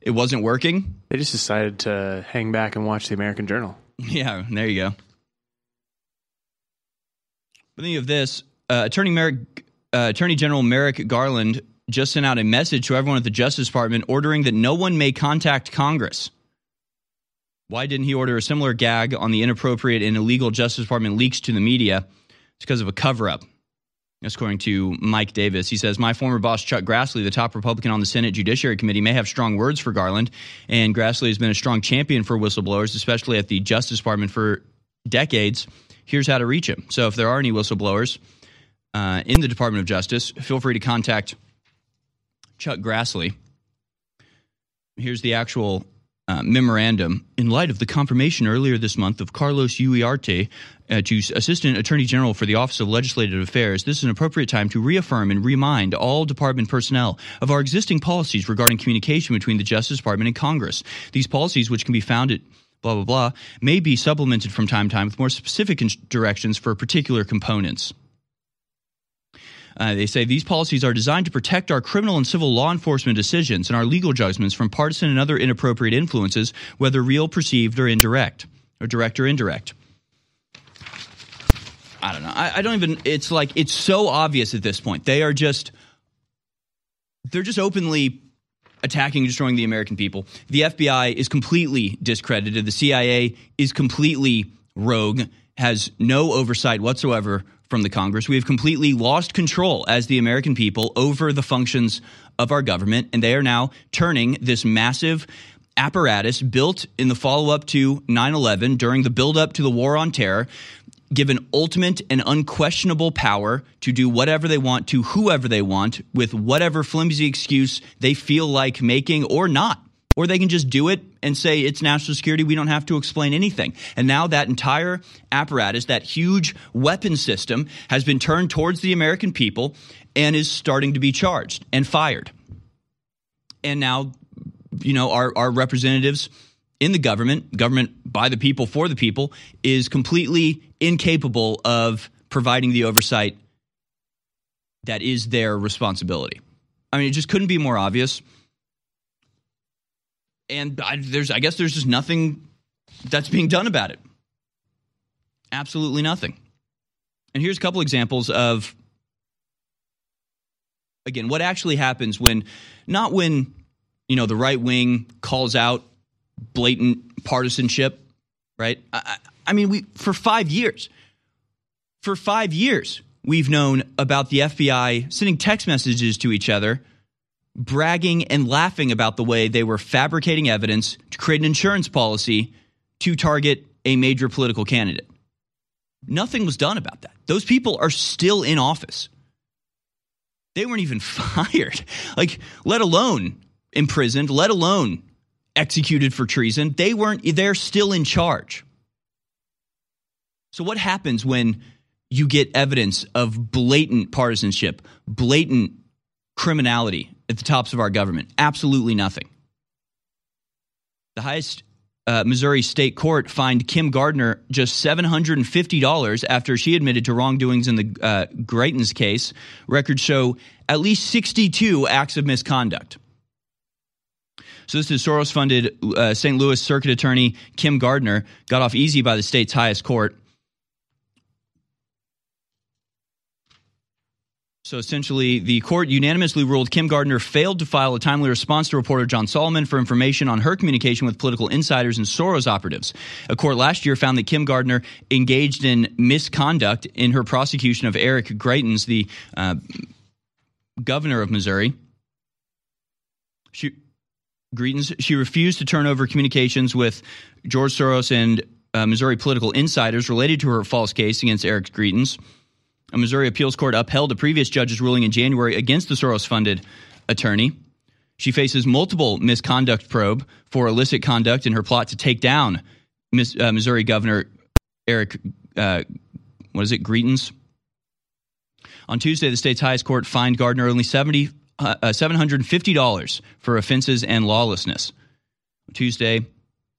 S1: it wasn't working.
S13: They just decided to hang back and watch the American Journal.
S1: Yeah, there you go. But then you have this uh, Attorney Merrick, uh, Attorney General Merrick Garland just sent out a message to everyone at the Justice Department ordering that no one may contact Congress. Why didn't he order a similar gag on the inappropriate and illegal Justice Department leaks to the media? It's because of a cover up. That's According to Mike Davis, he says, My former boss, Chuck Grassley, the top Republican on the Senate Judiciary Committee, may have strong words for Garland, and Grassley has been a strong champion for whistleblowers, especially at the Justice Department for decades. Here's how to reach him. So if there are any whistleblowers uh, in the Department of Justice, feel free to contact Chuck Grassley. Here's the actual uh, memorandum. In light of the confirmation earlier this month of Carlos Uriarte uh, to Assistant Attorney General for the Office of Legislative Affairs, this is an appropriate time to reaffirm and remind all department personnel of our existing policies regarding communication between the Justice Department and Congress. These policies, which can be found at blah, blah, blah, may be supplemented from time to time with more specific directions for particular components. Uh, they say these policies are designed to protect our criminal and civil law enforcement decisions and our legal judgments from partisan and other inappropriate influences, whether real, perceived, or indirect, or direct or indirect. I don't know. I, I don't even. It's like it's so obvious at this point. They are just. They're just openly attacking and destroying the American people. The FBI is completely discredited. The CIA is completely rogue, has no oversight whatsoever from the Congress. We have completely lost control as the American people over the functions of our government, and they are now turning this massive apparatus built in the follow up to 9 11 during the build up to the war on terror. Given ultimate and unquestionable power to do whatever they want to whoever they want with whatever flimsy excuse they feel like making or not. Or they can just do it and say it's national security. We don't have to explain anything. And now that entire apparatus, that huge weapon system, has been turned towards the American people and is starting to be charged and fired. And now, you know, our, our representatives in the government, government by the people for the people, is completely incapable of providing the oversight that is their responsibility. I mean, it just couldn't be more obvious. And I, there's, I guess, there's just nothing that's being done about it? Absolutely nothing. And here's a couple examples of again what actually happens when not when you know the right wing calls out blatant partisanship, right? I, I mean, we for five years, for five years, we've known about the FBI sending text messages to each other, bragging and laughing about the way they were fabricating evidence to create an insurance policy to target a major political candidate. Nothing was done about that. Those people are still in office. They weren't even fired, like, let alone imprisoned, let alone executed for treason. They weren't, they're still in charge. So, what happens when you get evidence of blatant partisanship, blatant criminality at the tops of our government? Absolutely nothing. The highest uh, Missouri State Court fined Kim Gardner just $750 after she admitted to wrongdoings in the uh, Greitens case. Records show at least 62 acts of misconduct. So this is Soros funded uh, St. Louis Circuit Attorney Kim Gardner got off easy by the state's highest court. So essentially, the court unanimously ruled Kim Gardner failed to file a timely response to reporter John Solomon for information on her communication with political insiders and Soros operatives. A court last year found that Kim Gardner engaged in misconduct in her prosecution of Eric Greitens, the uh, governor of Missouri. She, Greitens, she refused to turn over communications with George Soros and uh, Missouri political insiders related to her false case against Eric Greitens. A Missouri appeals court upheld a previous judge's ruling in January against the Soros funded attorney. She faces multiple misconduct probe for illicit conduct in her plot to take down Miss, uh, Missouri Governor Eric, uh, what is it, Greitens? On Tuesday, the state's highest court fined Gardner only 70, uh, $750 for offenses and lawlessness. Tuesday,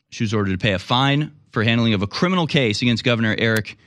S1: she was ordered to pay a fine for handling of a criminal case against Governor Eric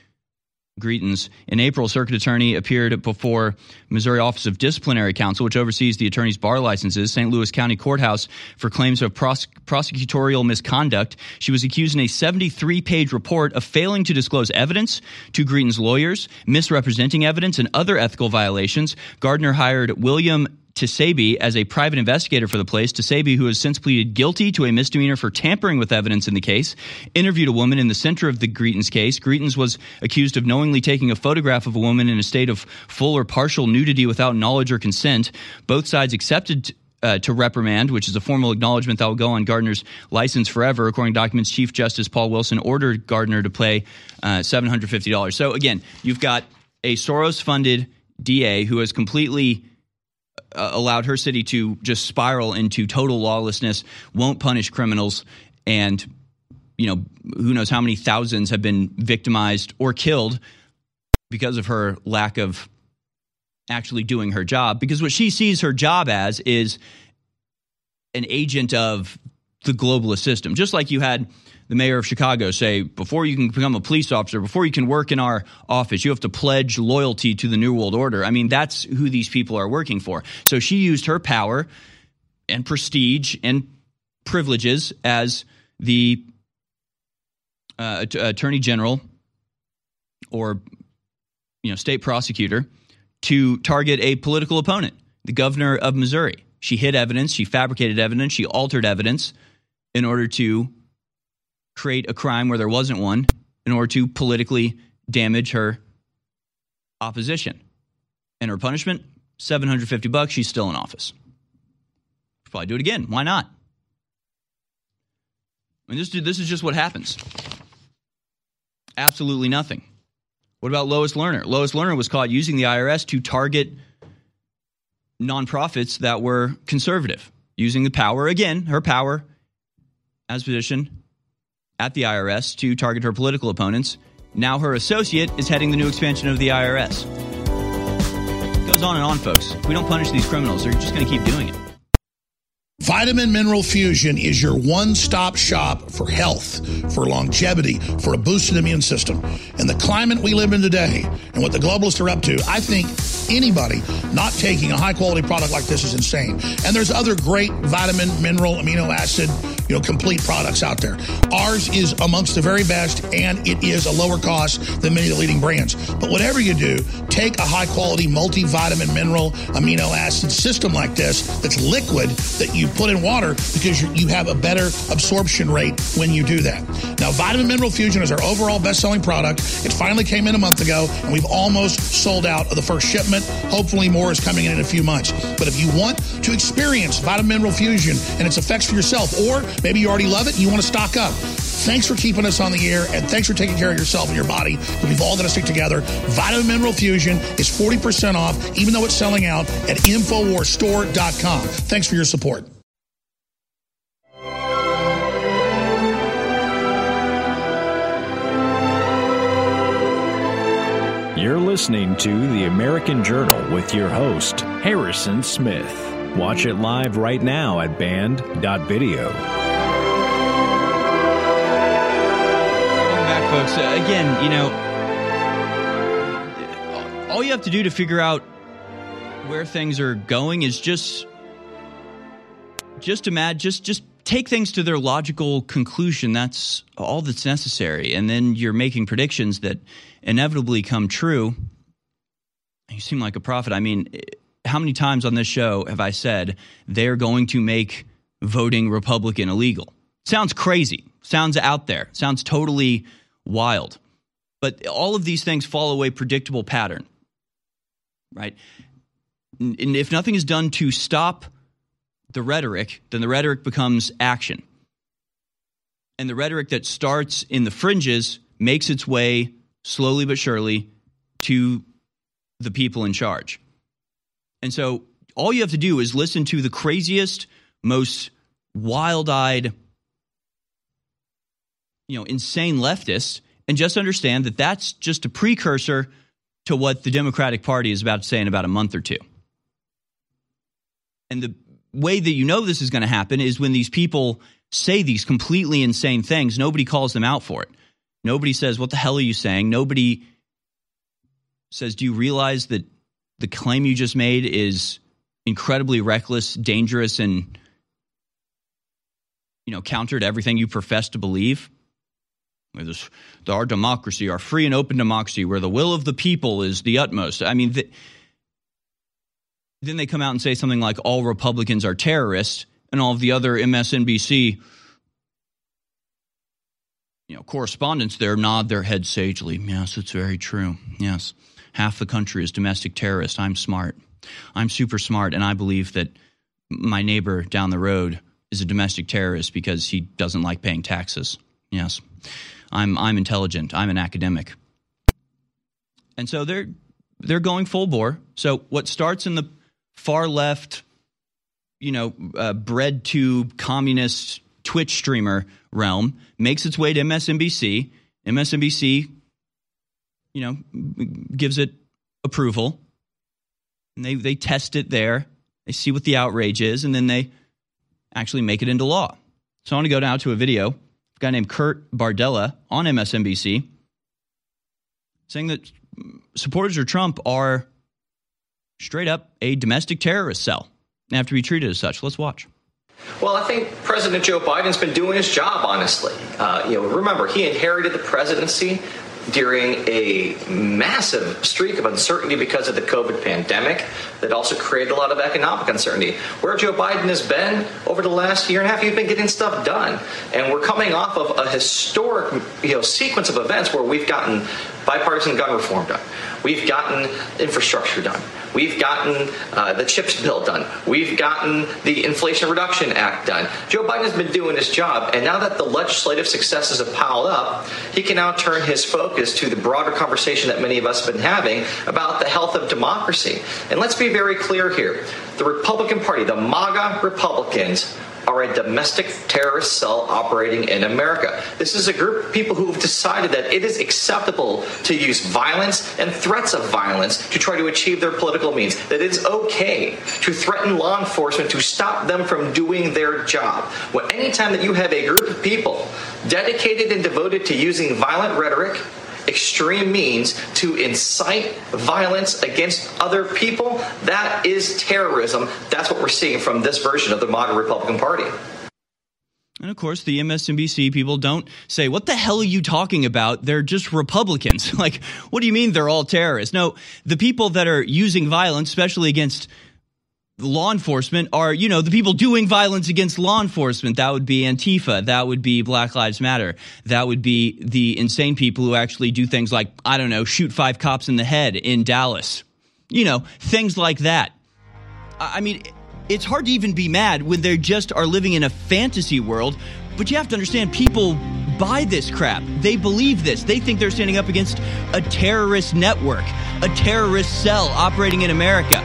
S1: Greitens. In April, Circuit Attorney appeared before Missouri Office of Disciplinary Counsel, which oversees the attorney's bar licenses, St. Louis County Courthouse, for claims of pros- prosecutorial misconduct. She was accused in a 73 page report of failing to disclose evidence to Greitens' lawyers, misrepresenting evidence, and other ethical violations. Gardner hired William Tisaby as a private investigator for the place. Tisaby, who has since pleaded guilty to a misdemeanor for tampering with evidence in the case, interviewed a woman in the center of the Greitens case. Greitens was accused of knowingly taking a photograph of a woman in a state of full or partial nudity without knowledge or consent. Both sides accepted uh, to reprimand, which is a formal acknowledgement that will go on Gardner's license forever. According to documents, Chief Justice Paul Wilson ordered Gardner to pay uh, $750. So again, you've got a Soros funded DA who has completely uh, allowed her city to just spiral into total lawlessness, won't punish criminals, and you know who knows how many thousands have been victimized or killed because of her lack of actually doing her job. Because what she sees her job as is an agent of the globalist system, just like you had the mayor of Chicago say, before you can become a police officer, before you can work in our office, you have to pledge loyalty to the New World Order. I mean, that's who these people are working for. So she used her power and prestige and privileges as the uh, attorney general or you know state prosecutor to target a political opponent, the governor of Missouri. She hid evidence, she fabricated evidence, she altered evidence in order to create a crime where there wasn't one in order to politically damage her opposition. And her punishment, 750 bucks, she's still in office. Probably do it again. Why not? I mean, this, this is just what happens. Absolutely nothing. What about Lois Lerner? Lois Lerner was caught using the IRS to target nonprofits that were conservative, using the power, again, her power as position at the IRS to target her political opponents. Now her associate is heading the new expansion of the IRS. It goes on and on, folks. We don't punish these criminals, they're just going to keep doing it.
S10: Vitamin Mineral Fusion is your one stop shop for health, for longevity, for a boosted immune system. In the climate we live in today and what the globalists are up to, I think anybody not taking a high quality product like this is insane. And there's other great vitamin, mineral, amino acid you know, complete products out there. Ours is amongst the very best, and it is a lower cost than many of the leading brands. But whatever you do, take a high quality multivitamin, mineral, amino acid system like this that's liquid that you put in water because you, you have a better absorption rate when you do that. Now, Vitamin Mineral Fusion is our overall best selling product. It finally came in a month ago, and we've almost sold out of the first shipment. Hopefully, more is coming in in a few months. But if you want to experience Vitamin Mineral Fusion and its effects for yourself, or maybe you already love it and you want to stock up, thanks for keeping us on the air and thanks for taking care of yourself and your body. We've all got to stick together. Vitamin Mineral Fusion is 40% off, even though it's selling out at InfoWarsStore.com. Thanks for your support.
S3: You're listening to The American Journal with your host, Harrison Smith. Watch it live right now at band.video.
S1: Welcome back, folks. Uh, again, you know, all you have to do to figure out where things are going is just just imagine just just take things to their logical conclusion. That's all that's necessary. And then you're making predictions that inevitably come true. You seem like a prophet. I mean how many times on this show have i said they're going to make voting republican illegal? Sounds crazy. Sounds out there. Sounds totally wild. But all of these things follow a predictable pattern right? And if nothing is done to stop the rhetoric, then the rhetoric becomes action. And the rhetoric that starts in the fringes makes its way slowly but surely to the people in charge. And so all you have to do is listen to the craziest, most wild eyed, you know, insane leftists and just understand that that's just a precursor to what the Democratic Party is about to say in about a month or two. And the way that you know this is going to happen is when these people say these completely insane things. Nobody calls them out for it. Nobody says, What the hell are you saying? Nobody says, Do you realize that the claim you just made is incredibly reckless, dangerous, and you know, counter to everything you profess to believe? This, our democracy, our free and open democracy, where the will of the people is the utmost. I mean, the, then they come out and say something like all Republicans are terrorists, and all of the other MSNBC you know correspondents there nod their heads sagely. Yes, it's very true. Yes, half the country is domestic terrorist. I'm smart. I'm super smart, and I believe that my neighbor down the road is a domestic terrorist because he doesn't like paying taxes. Yes, I'm I'm intelligent. I'm an academic, and so they're they're going full bore. So what starts in the far left, you know, uh, bread tube communist Twitch streamer realm makes its way to MSNBC. MSNBC, you know, gives it approval. And they, they test it there. They see what the outrage is, and then they actually make it into law. So I want to go now to a video. A guy named Kurt Bardella on MSNBC saying that supporters of Trump are straight up a domestic terrorist cell and have to be treated as such. Let's watch.
S14: Well, I think President Joe Biden's been doing his job, honestly. Uh, you know, remember he inherited the presidency during a massive streak of uncertainty because of the COVID pandemic that also created a lot of economic uncertainty. Where Joe Biden has been over the last year and a half, he's been getting stuff done. And we're coming off of a historic you know, sequence of events where we've gotten bipartisan gun reform done. We've gotten infrastructure done. We've gotten uh, the CHIPS bill done. We've gotten the Inflation Reduction Act done. Joe Biden has been doing his job, and now that the legislative successes have piled up, he can now turn his focus to the broader conversation that many of us have been having about the health of democracy. And let's be very clear here the Republican Party, the MAGA Republicans, are a domestic terrorist cell operating in America. This is a group of people who have decided that it is acceptable to use violence and threats of violence to try to achieve their political means, that it is okay to threaten law enforcement to stop them from doing their job. Well, anytime that you have a group of people dedicated and devoted to using violent rhetoric, extreme means to incite violence against other people, that is terrorism. That's what we're seeing from this version of the modern Republican Party.
S1: And of course, the MSNBC people don't say, What the hell are you talking about? They're just Republicans. like, what do you mean they're all terrorists? No, the people that are using violence, especially against law enforcement, are, you know, the people doing violence against law enforcement. That would be Antifa. That would be Black Lives Matter. That would be the insane people who actually do things like, I don't know, shoot five cops in the head in Dallas. You know, things like that. I mean, it's hard to even be mad when they just are living in a fantasy world. But you have to understand, people buy this crap. They believe this. They think they're standing up against a terrorist network, a terrorist cell operating in America.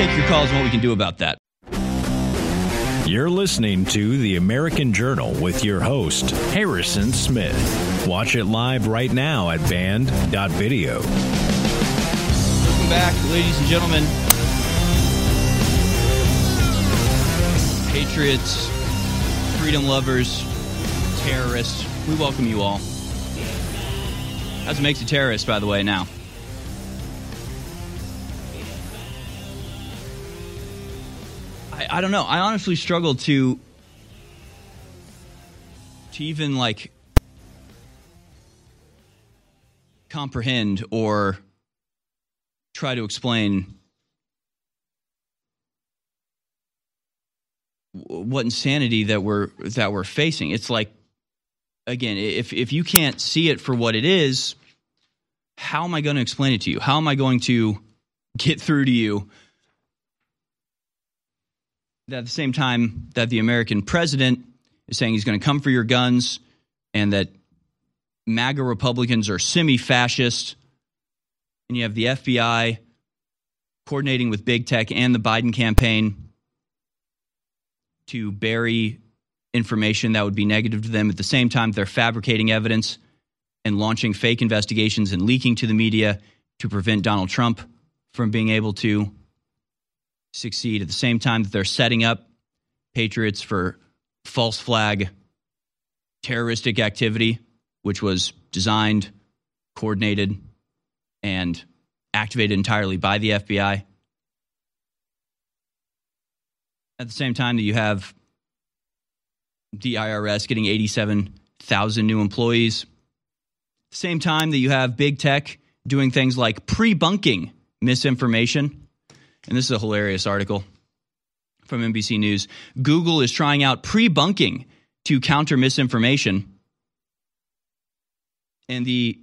S1: Take your calls on what we can do about that.
S3: You're listening to The American Journal with your host, Harrison Smith. Watch it live right now at band.video.
S1: Welcome back, ladies and gentlemen. Patriots, freedom lovers, terrorists, we welcome you all. That's what makes a terrorist, by the way, now. I, I don't know. I honestly struggle to to even like comprehend or try to explain what insanity that we're that we're facing. It's like again, if if you can't see it for what it is, how am I going to explain it to you? How am I going to get through to you at the same time that the American president is saying he's going to come for your guns and that MAGA Republicans are semi fascist, and you have the FBI coordinating with big tech and the Biden campaign to bury information that would be negative to them. At the same time, they're fabricating evidence and launching fake investigations and leaking to the media to prevent Donald Trump from being able to succeed. At the same time that they're setting up patriots for false flag terroristic activity, which was designed, coordinated, and activated entirely by the FBI. At the same time that you have the IRS getting 87,000 new employees, same time that you have big tech doing things like pre bunking misinformation. And this is a hilarious article from NBC News. Google is trying out pre bunking to counter misinformation. And the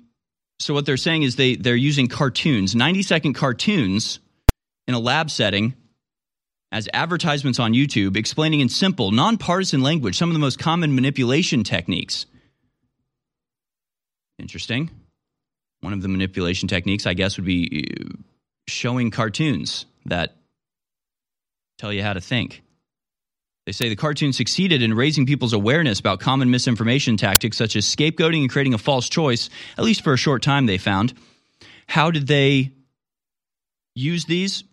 S1: so what they're saying is they they're using cartoons, 90 second cartoons in a lab setting as advertisements on YouTube explaining in simple, nonpartisan language some of the most common manipulation techniques. Interesting. One of the manipulation techniques, I guess, would be uh, showing cartoons that tell you how to think. They say the cartoon succeeded in raising people's awareness about common misinformation tactics such as scapegoating and creating a false choice, at least for a short time, they found. How did they use these?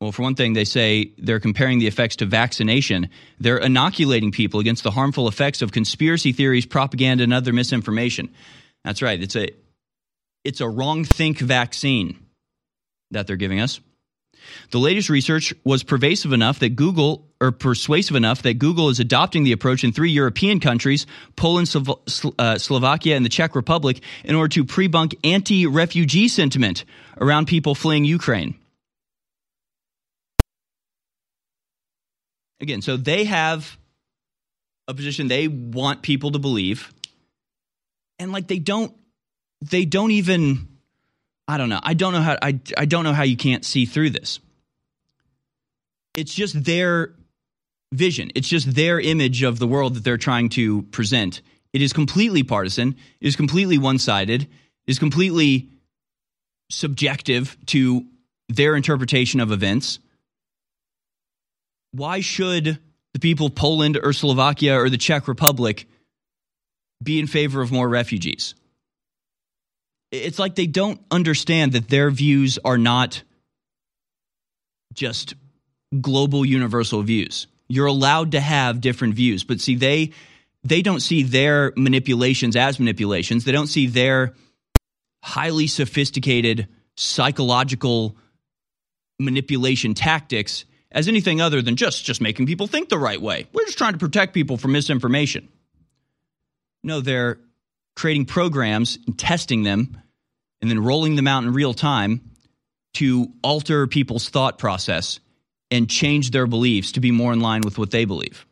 S1: Well, for one thing, they say they're comparing the effects to vaccination. They're inoculating people against the harmful effects of conspiracy theories, propaganda, and other misinformation. That's right. It's a it's a wrong think vaccine that they're giving us. The latest research was pervasive enough that Google, or persuasive enough that Google is adopting the approach in three European countries, Poland, Slo- uh, Slovakia, and the Czech Republic, in order to pre-bunk anti-refugee sentiment around people fleeing Ukraine. Again, so they have a position they want people to believe, and like they don't, they don't even. I don't know. I don't know how. I I don't know how you can't see through this. It's just their vision. It's just their image of the world that they're trying to present. It is completely partisan. It is completely one-sided. It is completely subjective to their interpretation of events why should the people of Poland or Slovakia or the Czech Republic be in favor of more refugees? It's like they don't understand that their views are not just global universal views. You're allowed to have different views, but see they they don't see their manipulations as manipulations. They don't see their highly sophisticated psychological manipulation tactics as anything other than just just making people think the right way. We're just trying to protect people from misinformation. No, they're creating programs and testing them and then rolling them out in real time to alter people's thought process and change their beliefs to be more in line with what they believe.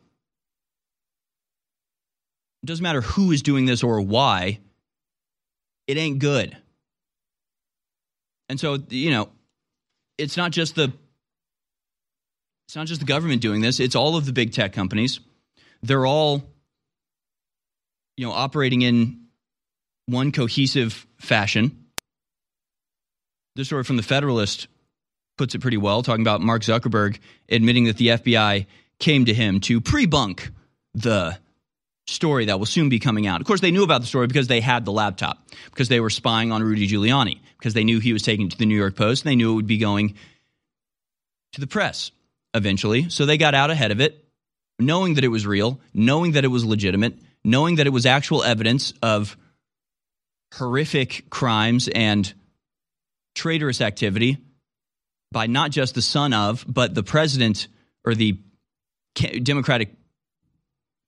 S1: It doesn't matter who is doing this or why, it ain't good. And so, you know, it's not just the it's not just the government doing this, it's all of the big tech companies. They're all you know, operating in one cohesive fashion. This story from the Federalist puts it pretty well, talking about Mark Zuckerberg admitting that the FBI came to him to pre-bunk the story that will soon be coming out. Of course, they knew about the story because they had the laptop, because they were spying on Rudy Giuliani, because they knew he was taking it to the New York Post, and they knew it would be going to the press eventually. So they got out ahead of it, knowing that it was real, knowing that it was legitimate, knowing that it was actual evidence of horrific crimes and traitorous activity by not just the son of, but the president or the Democratic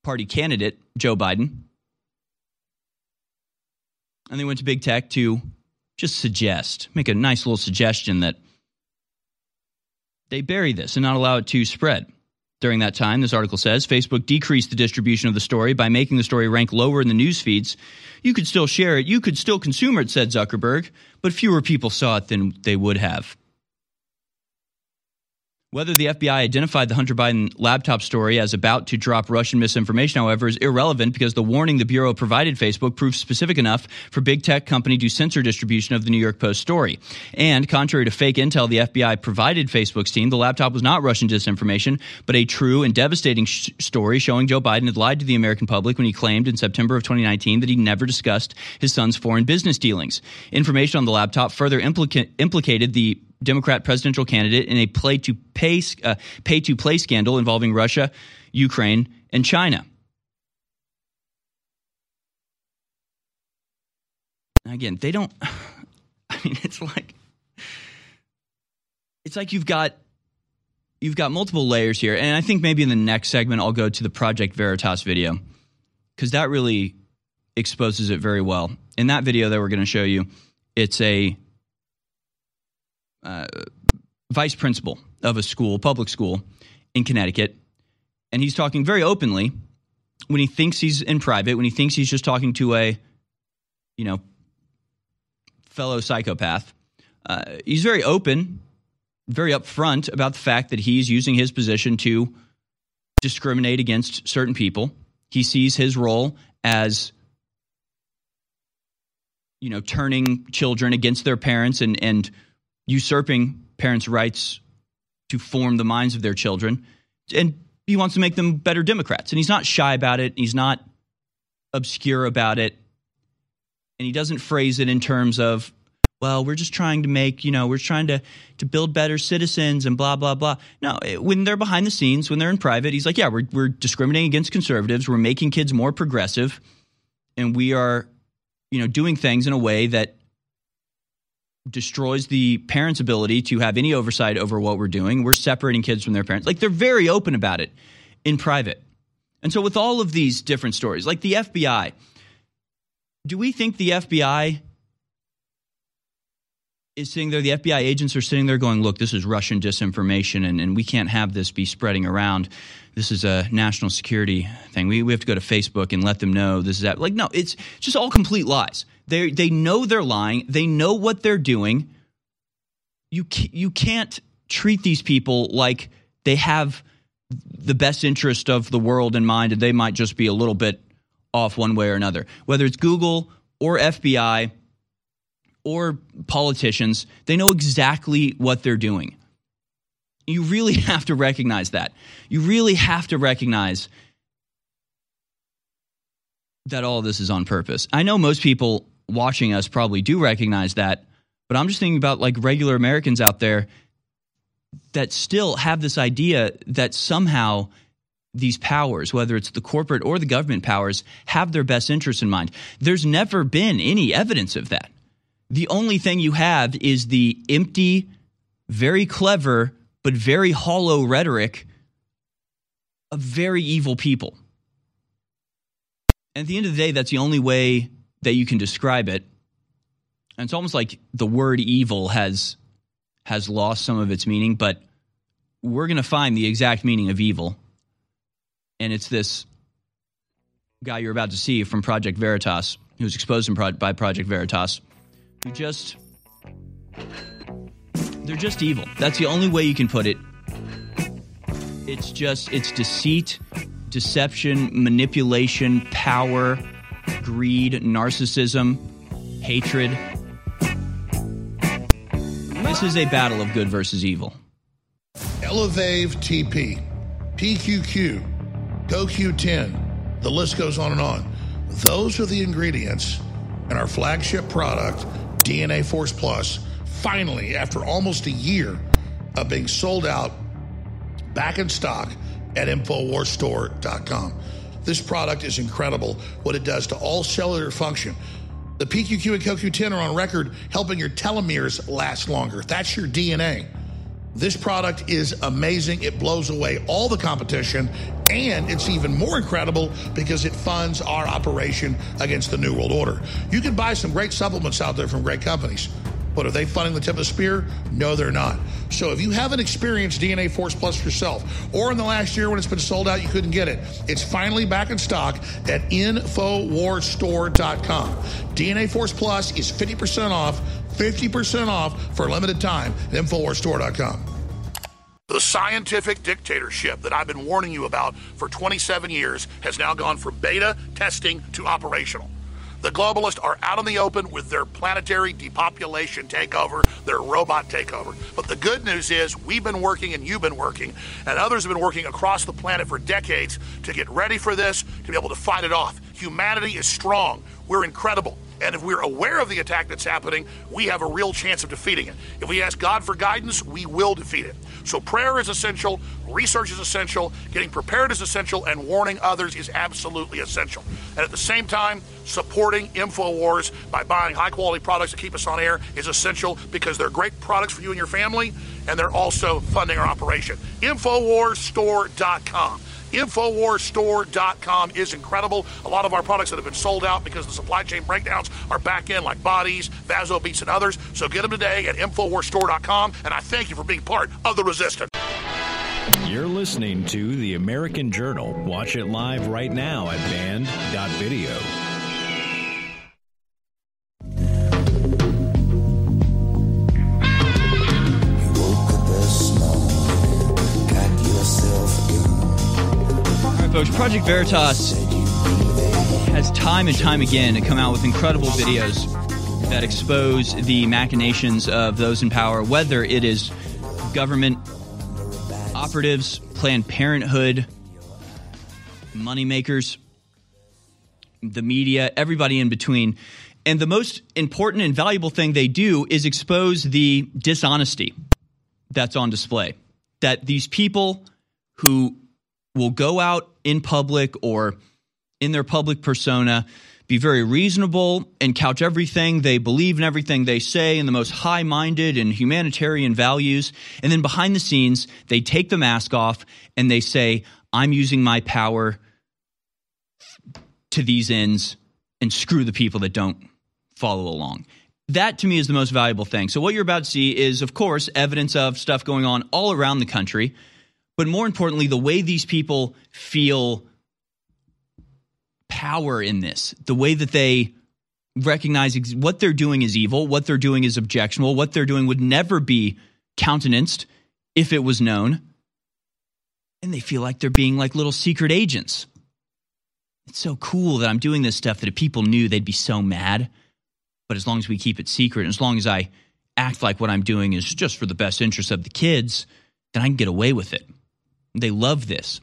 S1: Party candidate, Joe Biden. And they went to big tech to just suggest, make a nice little suggestion that they bury this and not allow it to spread. During that time, this article says Facebook decreased the distribution of the story by making the story rank lower in the news feeds. You could still share it, you could still consume it, said Zuckerberg, but fewer people saw it than they would have. Whether the FBI identified the Hunter Biden laptop story as about to drop Russian misinformation, however, is irrelevant because the warning the Bureau provided Facebook proved specific enough for big tech company to censor distribution of the New York Post story. And contrary to fake intel the FBI provided Facebook's team, the laptop was not Russian disinformation, but a true and devastating sh- story showing Joe Biden had lied to the American public when he claimed in September of 2019 that he never discussed his son's foreign business dealings. Information on the laptop further implica- implicated the Democrat presidential candidate in a play to pay, uh, pay to play scandal involving Russia, Ukraine, and China. Again, they don't. I mean, it's like it's like you've got you've got multiple layers here, and I think maybe in the next segment I'll go to the Project Veritas video because that really exposes it very well. In that video that we're going to show you, it's a uh, vice principal of a school, public school in Connecticut, and he's talking very openly when he thinks he's in private, when he thinks he's just talking to a, you know, fellow psychopath. Uh, he's very open, very upfront about the fact that he's using his position to discriminate against certain people. He sees his role as you know turning children against their parents and and usurping parents' rights to form the minds of their children. And he wants to make them better Democrats. And he's not shy about it, he's not obscure about it. And he doesn't phrase it in terms of, well, we're just trying to make, you know, we're trying to to build better citizens and blah blah blah. No, when they're behind the scenes, when they're in private, he's like, yeah, we're we're discriminating against conservatives, we're making kids more progressive, and we are, you know, doing things in a way that destroys the parents' ability to have any oversight over what we're doing. We're separating kids from their parents. Like they're very open about it in private. And so, with all of these different stories, like the FBI, do we think the FBI is sitting there, the FBI agents are sitting there going, look, this is Russian disinformation and, and we can't have this be spreading around. This is a national security thing. We, we have to go to Facebook and let them know this is that. Like, no, it's just all complete lies. They, they know they're lying, they know what they're doing. You, you can't treat these people like they have the best interest of the world in mind and they might just be a little bit off one way or another. Whether it's Google or FBI, or politicians, they know exactly what they're doing. You really have to recognize that. You really have to recognize that all this is on purpose. I know most people watching us probably do recognize that, but I'm just thinking about like regular Americans out there that still have this idea that somehow these powers, whether it's the corporate or the government powers, have their best interests in mind. There's never been any evidence of that the only thing you have is the empty, very clever but very hollow rhetoric of very evil people. And at the end of the day, that's the only way that you can describe it. And it's almost like the word evil has has lost some of its meaning, but we're going to find the exact meaning of evil. And it's this guy you're about to see from Project Veritas, who was exposed pro- by Project Veritas, who just they're just evil. That's the only way you can put it. It's just it's deceit, deception, manipulation, power, greed, narcissism, hatred. This is a battle of good versus evil.
S10: Elevave TP, PQQ, CoQ10, the list goes on and on. Those are the ingredients in our flagship product, DNA Force Plus. Finally, after almost a year of being sold out, back in stock at InfoWarsStore.com. This product is incredible what it does to all cellular function. The PQQ and CoQ10 are on record helping your telomeres last longer. That's your DNA. This product is amazing. It blows away all the competition, and it's even more incredible because it funds our operation against the New World Order. You can buy some great supplements out there from great companies. But are they funding the tip of the spear? No, they're not. So if you haven't experienced DNA Force Plus yourself, or in the last year when it's been sold out, you couldn't get it, it's finally back in stock at InfoWarsStore.com. DNA Force Plus is 50% off, 50% off for a limited time at InfoWarsStore.com. The scientific dictatorship that I've been warning you about for 27 years has now gone from beta testing to operational. The globalists are out in the open with their planetary depopulation takeover, their robot takeover. But the good news is we've been working and you've been working, and others have been working across the planet for decades to get ready for this, to be able to fight it off. Humanity is strong. We're incredible. And if we're aware of the attack that's happening, we have a real chance of defeating it. If we ask God for guidance, we will defeat it. So prayer is essential, research is essential, getting prepared is essential, and warning others is absolutely essential. And at the same time, supporting InfoWars by buying high quality products to keep us on air is essential because they're great products for you and your family, and they're also funding our operation. InfoWarsStore.com. InfoWarsStore.com is incredible. A lot of our products that have been sold out because the supply chain breakdowns are back in, like bodies, Vaso Beats, and others. So get them today at InfoWarsStore.com, and I thank you for being part of the resistance.
S3: You're listening to The American Journal. Watch it live right now at band.video.
S1: folks, Project Veritas has time and time again come out with incredible videos that expose the machinations of those in power, whether it is government operatives, Planned Parenthood, moneymakers, the media, everybody in between. And the most important and valuable thing they do is expose the dishonesty that's on display. That these people who will go out in public or in their public persona, be very reasonable and couch everything they believe in everything they say in the most high minded and humanitarian values. And then behind the scenes, they take the mask off and they say, I'm using my power to these ends and screw the people that don't follow along. That to me is the most valuable thing. So, what you're about to see is, of course, evidence of stuff going on all around the country. But more importantly, the way these people feel power in this, the way that they recognize ex- what they're doing is evil, what they're doing is objectionable, what they're doing would never be countenanced if it was known. And they feel like they're being like little secret agents. It's so cool that I'm doing this stuff that if people knew, they'd be so mad. But as long as we keep it secret, and as long as I act like what I'm doing is just for the best interest of the kids, then I can get away with it. They love this.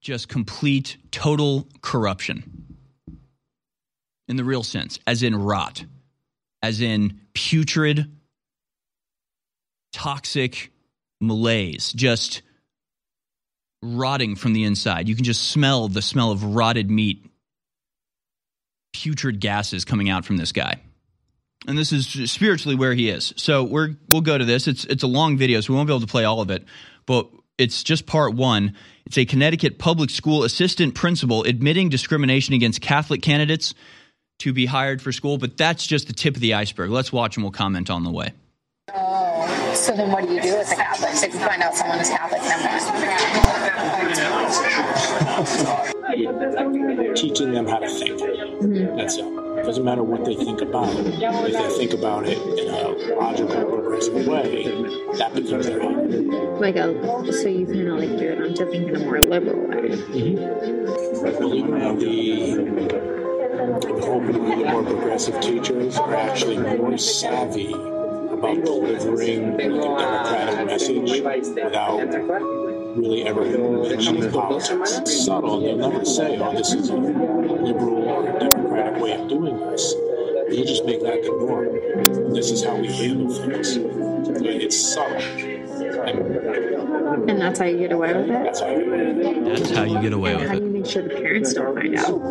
S1: Just complete, total corruption in the real sense, as in rot, as in putrid, toxic malaise, just rotting from the inside. You can just smell the smell of rotted meat, putrid gases coming out from this guy. And this is spiritually where he is. So we're we'll go to this. It's it's a long video, so we won't be able to play all of it, but it's just part one. It's a Connecticut public school assistant principal admitting discrimination against Catholic candidates to be hired for school, but that's just the tip of the iceberg. Let's watch and we'll comment on the way.
S15: Oh, so then what do you do with the Catholics if you find out someone is Catholic?
S16: Then Teaching them how to think. Mm-hmm. That's it. It doesn't matter what they think about it. If they think about it in a logical, progressive way, that becomes their habit.
S15: Like a, so you kind of like gear them to think in a more liberal way.
S16: Mm-hmm. Believe it or the more progressive teachers are actually more savvy about delivering the democratic message without really ever mentioning politics. It's subtle. They'll never say, oh, this is a liberal or a democratic way of doing this. You'll just make that the norm. This is how we handle things. It's subtle.
S15: And that's how you get away with it?
S16: That's how you get away with it.
S1: How you get away with
S15: How do you make sure the parents don't find out?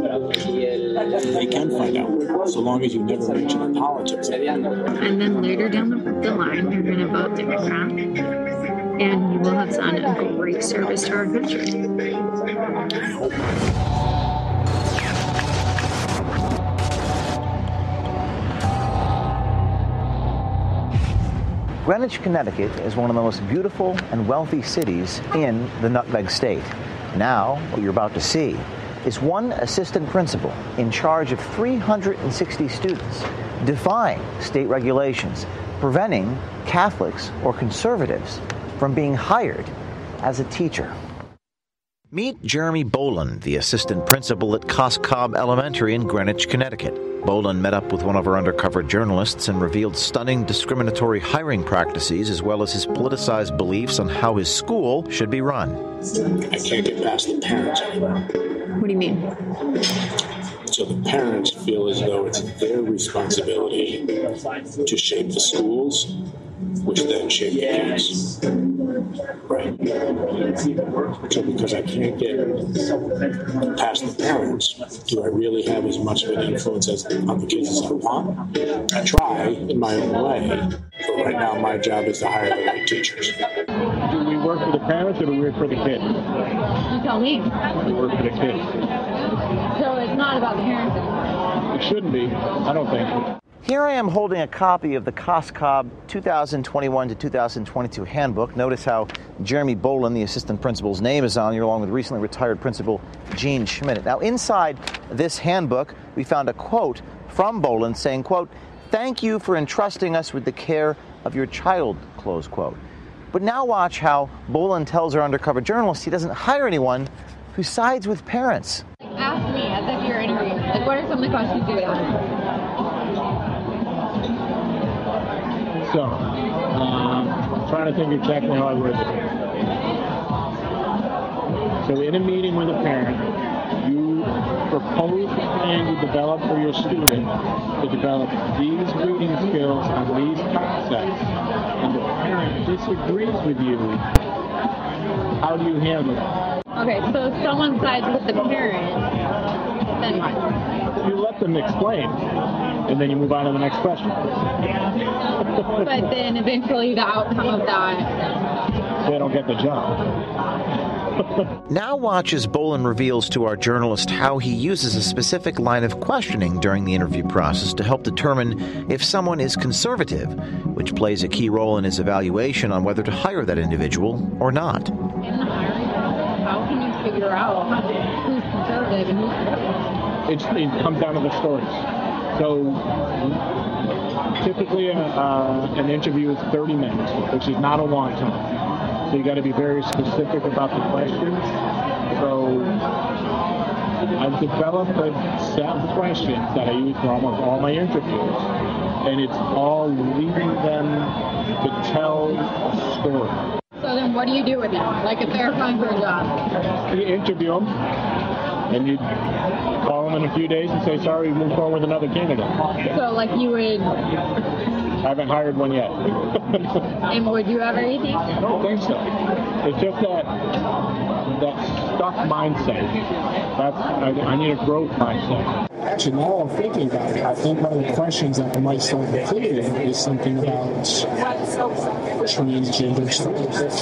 S16: They can find out, so long as you never mention politics.
S15: And then later down the, the line, you're going to vote Democrat, and you will have done a great service to our country.
S17: Greenwich, Connecticut is one of the most beautiful and wealthy cities in the Nutmeg State. Now, what you're about to see is one assistant principal in charge of 360 students, defying state regulations, preventing Catholics or conservatives from being hired as a teacher. Meet Jeremy Boland, the assistant principal at Cos Cob Elementary in Greenwich, Connecticut. Boland met up with one of our undercover journalists and revealed stunning discriminatory hiring practices as well as his politicized beliefs on how his school should be run.
S16: I can't get past the parents anymore.
S15: What do you mean?
S16: So the parents feel as though it's their responsibility to shape the schools, which then shape the kids. Right. So because I can't get past the parents, do I really have as much of an influence as, on the kids as I want? I try in my own way, but right now my job is to hire the right teachers.
S18: Do we work for the parents or do we work for the kids?
S15: You tell me.
S18: We work for the kids.
S15: So it's not about the parents anymore.
S18: It shouldn't be. I don't think.
S17: Here I am holding a copy of the Cos Cob 2021 to 2022 handbook. Notice how Jeremy Boland, the assistant principal's name is on here, along with recently retired principal Gene Schmidt. Now, inside this handbook, we found a quote from Boland saying, quote, thank you for entrusting us with the care of your child, close quote. But now watch how Boland tells our undercover journalist he doesn't hire anyone who sides with parents.
S15: Ask me as if you're interviewing. Like, what are some of the questions you would ask?
S18: So, um, trying to think exactly how I word it. So, in a meeting with a parent, you propose a plan you develop for your student to develop these reading skills on these concepts, and the parent disagrees with you. How do you handle it?
S15: Okay, so if someone sides with the parent, then what?
S18: You let them explain, and then you move on to the next question.
S15: but then eventually the outcome of that.
S18: They don't get the job.
S17: now watch as Boland reveals to our journalist how he uses a specific line of questioning during the interview process to help determine if someone is conservative, which plays a key role in his evaluation on whether to hire that individual or not.
S15: In the hiring process, how can you figure out who's conservative and who's
S18: It's, it comes down to the stories. So typically uh, uh, an interview is 30 minutes, which is not a long time. So you got to be very specific about the questions. So I've developed a set of questions that I use for almost all my interviews, and it's all leading them to tell a story.
S15: So then what do you do with them? Like if they're applying for a job?
S18: You interview them, and you'd call them in a few days and say, sorry, we moved forward with another candidate.
S15: So like you would...
S18: I haven't hired one yet.
S15: and would you ever anything?
S18: I don't think so.
S19: It's just that that stuck mindset. That's I, I need a growth mindset.
S20: Actually, now I'm thinking about it, I think one of the questions that might start including is something about transgender students.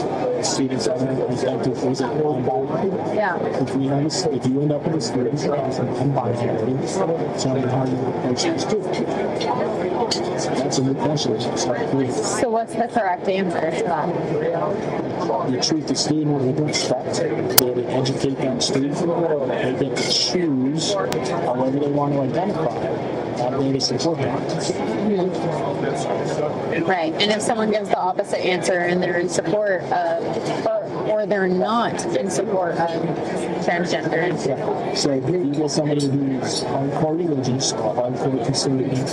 S20: Students that are protected was it non-binary?
S15: Yeah.
S20: If we have, a, if you end up with a student who's non-binary, tell me how you approach this student. That's a good question. Start with.
S15: So what's the correct answer to that?
S20: You treat the student with respect. They educate that student. They get to choose however they want to identify. I'm there to support them. Mm-hmm.
S15: Right. And if someone gives the opposite answer and they're in support of, or, or they're not in support of transgender.
S20: Yeah. So if you get somebody who's hardcore religious or hardcore conservative,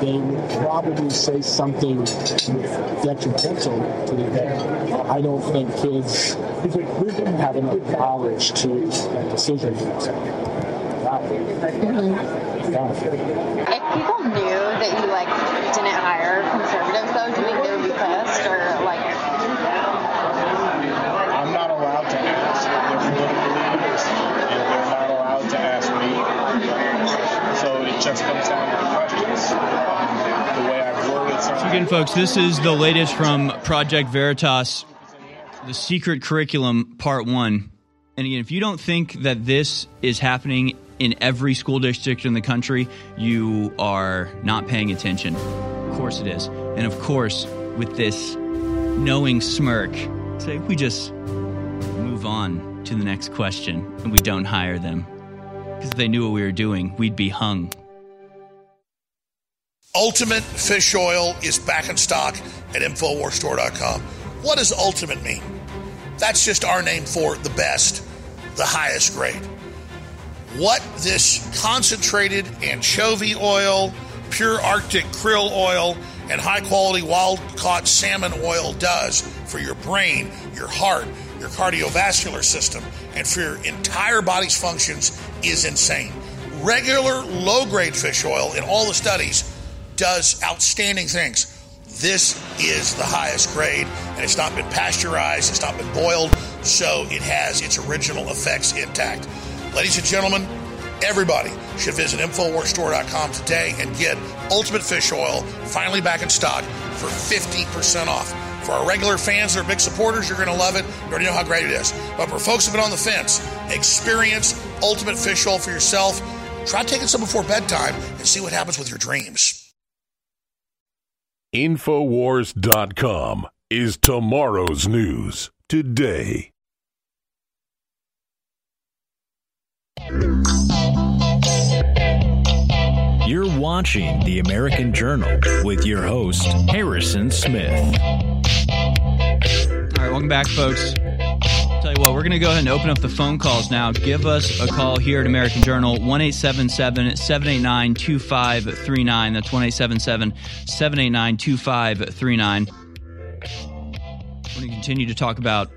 S20: they would probably say something detrimental to the day. I don't think didn't have enough knowledge to decision.
S15: If people knew that you like didn't hire conservatives though, do you think they would be pissed or like
S19: I'm not allowed to ask their political leaders, and they're not allowed to ask me. So it just comes down to the questions. Um, the way I've worded
S1: So
S19: something.
S1: Again, folks, this is the latest from Project Veritas, the secret curriculum, part one. And again, if you don't think that this is happening in every school district in the country, you are not paying attention. Of course it is. And of course, with this knowing smirk, say we just move on to the next question and we don't hire them. Because they knew what we were doing, we'd be hung.
S10: Ultimate Fish Oil is back in stock at InfoWarsStore.com. What does ultimate mean? That's just our name for the best, the highest grade. What this concentrated anchovy oil, pure Arctic krill oil, and high quality wild caught salmon oil does for your brain, your heart, your cardiovascular system, and for your entire body's functions is insane. Regular low grade fish oil in all the studies does outstanding things. This is the highest grade, and it's not been pasteurized, it's not been boiled, so it has its original effects intact. Ladies and gentlemen, everybody should visit InfoWarsStore.com today and get Ultimate Fish Oil finally back in stock for 50% off. For our regular fans are big supporters, you're going to love it. You already know how great it is. But for folks who've been on the fence, experience Ultimate Fish Oil for yourself. Try taking some before bedtime and see what happens with your dreams.
S12: Infowars.com is tomorrow's news today.
S3: You're watching The American Journal with your host, Harrison Smith.
S1: All right, welcome back, folks. You we're going to go ahead and open up the phone calls now. Give us a call here at American Journal, 1 789 2539. That's 1 789 2539. We're going to continue to talk about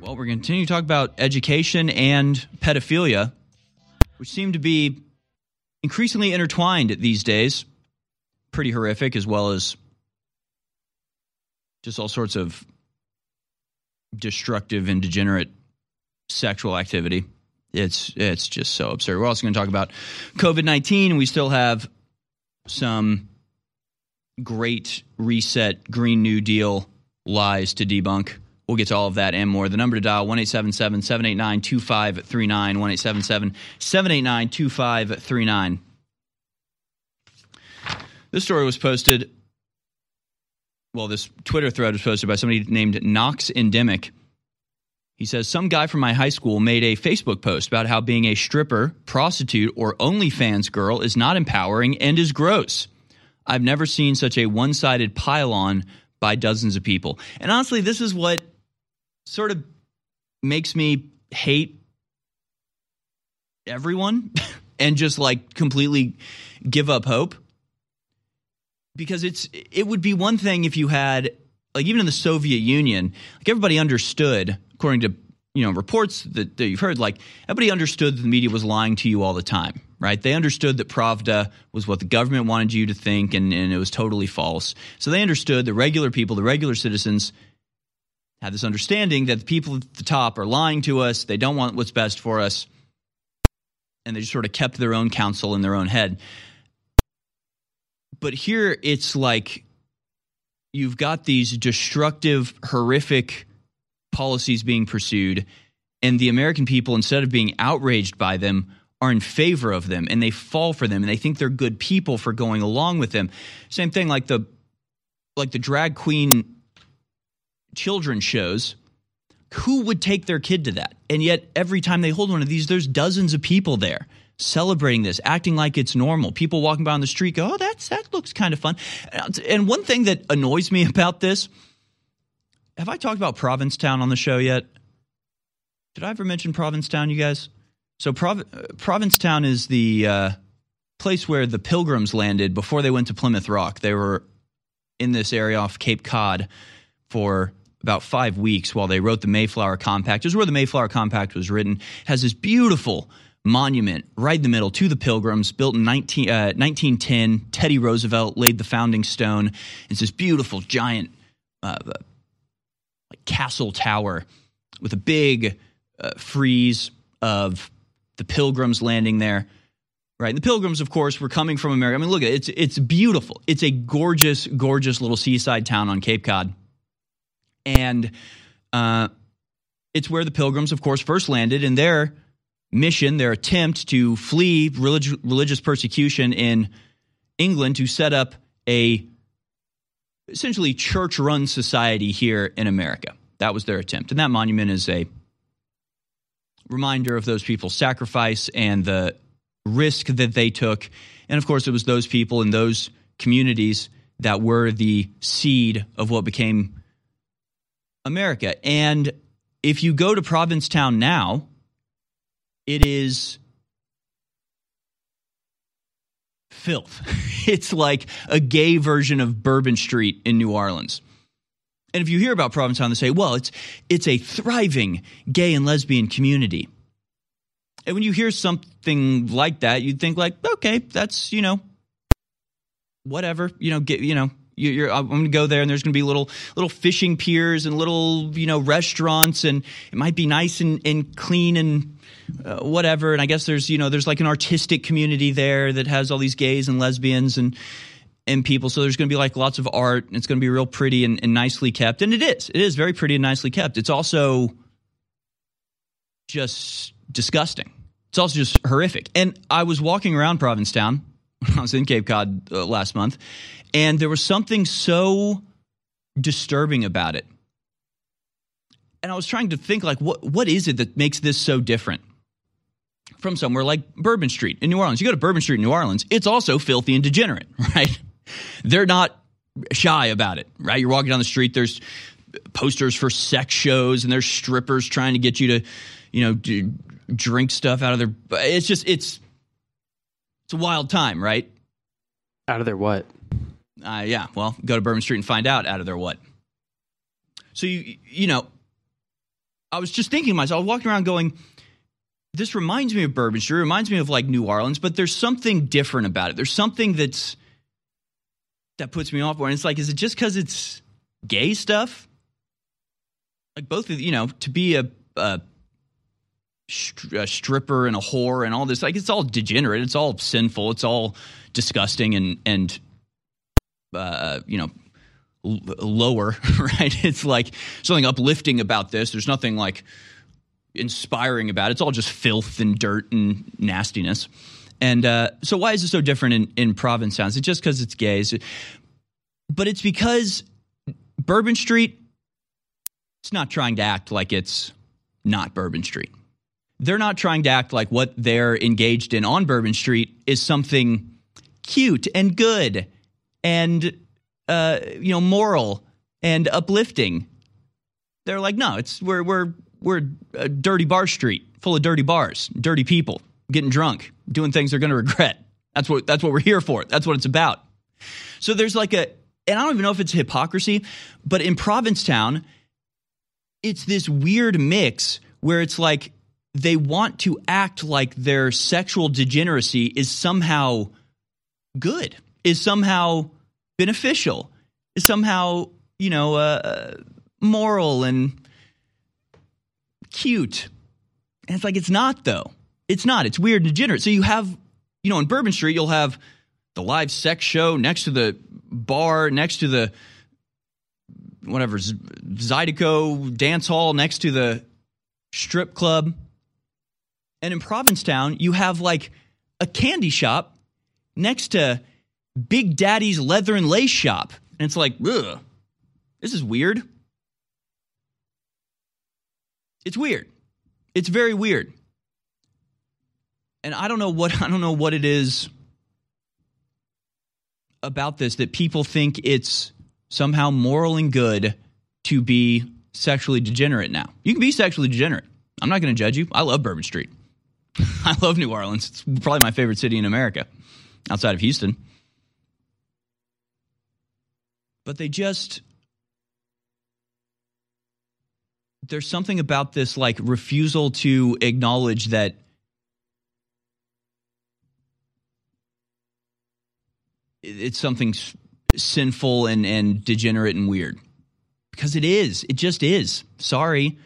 S1: well, we're going to continue to talk about education and pedophilia, which seem to be increasingly intertwined these days. Pretty horrific, as well as just all sorts of destructive and degenerate sexual activity. It's it's just so absurd. We're also going to talk about COVID nineteen, and we still have some great reset Green New Deal lies to debunk. We'll get to all of that and more. The number to dial 1 789 2539. 1 789 2539. This story was posted well, this Twitter thread was posted by somebody named Knox Endemic. He says, Some guy from my high school made a Facebook post about how being a stripper, prostitute, or OnlyFans girl is not empowering and is gross. I've never seen such a one sided pile-on by dozens of people. And honestly, this is what sort of makes me hate everyone and just like completely give up hope because it's it would be one thing if you had like even in the Soviet Union, like everybody understood, according to you know reports that, that you've heard, like everybody understood that the media was lying to you all the time, right? They understood that Pravda was what the government wanted you to think, and, and it was totally false. So they understood the regular people, the regular citizens, had this understanding that the people at the top are lying to us. They don't want what's best for us. And they just sort of kept their own counsel in their own head. But here it's like you've got these destructive, horrific policies being pursued, and the American people, instead of being outraged by them, are in favor of them and they fall for them and they think they're good people for going along with them. Same thing like the like the drag queen children shows. Who would take their kid to that? And yet every time they hold one of these, there's dozens of people there celebrating this, acting like it's normal. People walking by on the street go, "Oh, that's that looks kind of fun." And one thing that annoys me about this, have I talked about Provincetown on the show yet? Did I ever mention Provincetown, you guys? So Prov- Provincetown is the uh, place where the Pilgrims landed before they went to Plymouth Rock. They were in this area off Cape Cod for about five weeks while they wrote the Mayflower Compact. It was where the Mayflower Compact was written. It has this beautiful monument right in the middle to the Pilgrims, built in 19, uh, 1910. Teddy Roosevelt laid the founding stone. It's this beautiful, giant uh, like castle tower with a big uh, frieze of the Pilgrims landing there. Right. And the Pilgrims, of course, were coming from America. I mean, look at it. It's, it's beautiful. It's a gorgeous, gorgeous little seaside town on Cape Cod. And uh, it's where the Pilgrims, of course, first landed And their mission, their attempt to flee relig- religious persecution in England to set up a essentially church run society here in America. That was their attempt. And that monument is a reminder of those people's sacrifice and the risk that they took. And of course, it was those people in those communities that were the seed of what became America. And if you go to Provincetown now, it is filth. It's like a gay version of Bourbon Street in New Orleans. And if you hear about Provincetown, they say, well, it's, it's a thriving gay and lesbian community. And when you hear something like that, you'd think like, okay, that's, you know, whatever, you know, get, you know, you're, I'm going to go there, and there's going to be little little fishing piers and little you know restaurants, and it might be nice and, and clean and uh, whatever. And I guess there's you know there's like an artistic community there that has all these gays and lesbians and and people. So there's going to be like lots of art. And it's going to be real pretty and, and nicely kept, and it is. It is very pretty and nicely kept. It's also just disgusting. It's also just horrific. And I was walking around Provincetown when I was in Cape Cod uh, last month, and there was something so disturbing about it. And I was trying to think like what what is it that makes this so different from somewhere like Bourbon Street in New Orleans? You go to Bourbon Street in New Orleans, it's also filthy and degenerate, right? They're not shy about it, right? You're walking down the street, there's posters for sex shows and there's strippers trying to get you to, you know, drink stuff out of their it's just it's it's a wild time, right?
S13: Out of their what?
S1: Uh, yeah, well, go to Bourbon Street and find out out of their what. So you you know, I was just thinking to myself, I was walking around going, this reminds me of Bourbon Street, reminds me of like New Orleans, but there's something different about it. There's something that's that puts me off. And it's like, is it just because it's gay stuff? Like both of you know, to be a, a, a stripper and a whore and all this, like it's all degenerate, it's all sinful, it's all disgusting and and uh, you know lower, right? It's like something uplifting about this. There's nothing like inspiring about it. It's all just filth and dirt and nastiness. And uh, so, why is it so different in, in Provincetown? Is It's just because it's gays. But it's because Bourbon Street, it's not trying to act like it's not Bourbon Street. They're not trying to act like what they're engaged in on Bourbon Street is something cute and good and uh, you know moral and uplifting. They're like, no, it's we're we're we're a dirty bar street full of dirty bars, dirty people getting drunk, doing things they're going to regret. That's what that's what we're here for. That's what it's about. So there's like a and I don't even know if it's hypocrisy, but in Provincetown, it's this weird mix where it's like they want to act like their sexual degeneracy is somehow good, is somehow beneficial, is somehow, you know, uh, moral and cute. And it's like, it's not, though. It's not. It's weird and degenerate. So you have, you know, in Bourbon Street, you'll have the live sex show next to the bar, next to the whatever, Zydeco dance hall, next to the strip club. And in Provincetown, you have like a candy shop next to Big Daddy's leather and lace shop. And it's like, ugh, this is weird. It's weird. It's very weird. And I don't know what I don't know what it is about this that people think it's somehow moral and good to be sexually degenerate now. You can be sexually degenerate. I'm not going to judge you. I love Bourbon Street. I love New Orleans. It's probably my favorite city in America outside of Houston. But they just there's something about this like refusal to acknowledge that it's something sinful and, and degenerate and weird because it is. It just is. Sorry.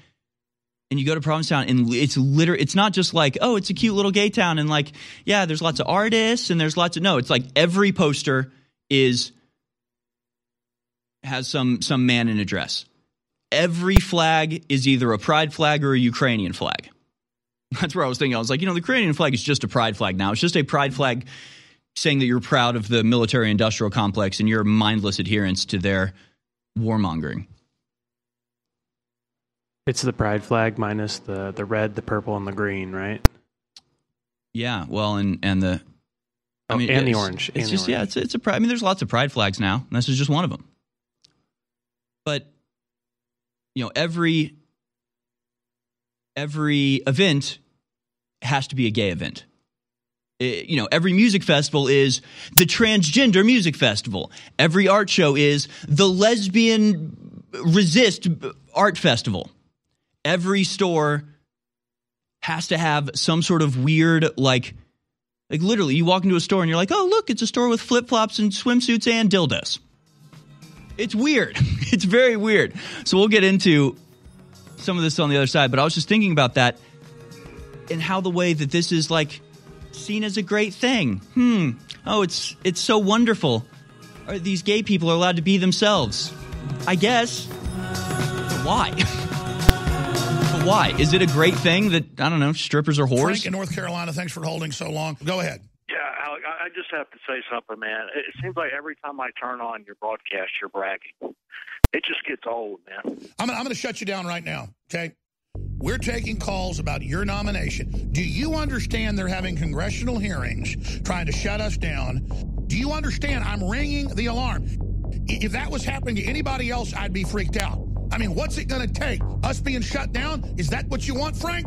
S1: And you go to Provincetown and it's literally, it's not just like, oh, it's a cute little gay town. And like, yeah, there's lots of artists and there's lots of, no, it's like every poster is, has some, some man in a dress. Every flag is either a pride flag or a Ukrainian flag. That's where I was thinking. I was like, you know, the Ukrainian flag is just a pride flag now. It's just a pride flag saying that you're proud of the military industrial complex and your mindless adherence to their warmongering.
S13: It's the pride flag minus the, the red, the purple, and the green, right?
S1: Yeah, well, and and the
S13: I oh, mean, oh, and the orange.
S1: It's
S13: and
S1: just
S13: orange.
S1: yeah, it's it's a pride. I mean, there's lots of pride flags now. And this is just one of them. But you know, every every event has to be a gay event. Eh, you know, every music festival is the transgender music festival. Every art show is the lesbian resist art festival. Every store has to have some sort of weird, like, like literally, you walk into a store and you're like, oh, look, it's a store with flip flops and swimsuits and dildos. It's weird. It's very weird. So we'll get into some of this on the other side, but I was just thinking about that and how the way that this is like seen as a great thing. Hmm. Oh, it's it's so wonderful. These gay people are allowed to be themselves. I guess. But why? but why? Is it a great thing that I don't know? Strippers are whores.
S10: Frank in North Carolina. Thanks for holding so long. Go ahead.
S21: Yeah, Alex, I just have to say something, man. It seems like every time I turn on your broadcast, you're bragging. It just gets old, man.
S10: I'm, I'm going to shut you down right now. Okay. We're taking calls about your nomination. Do you understand they're having congressional hearings trying to shut us down? Do you understand I'm ringing the alarm? If that was happening to anybody else, I'd be freaked out. I mean, what's it going to take? Us being shut down? Is that what you want, Frank?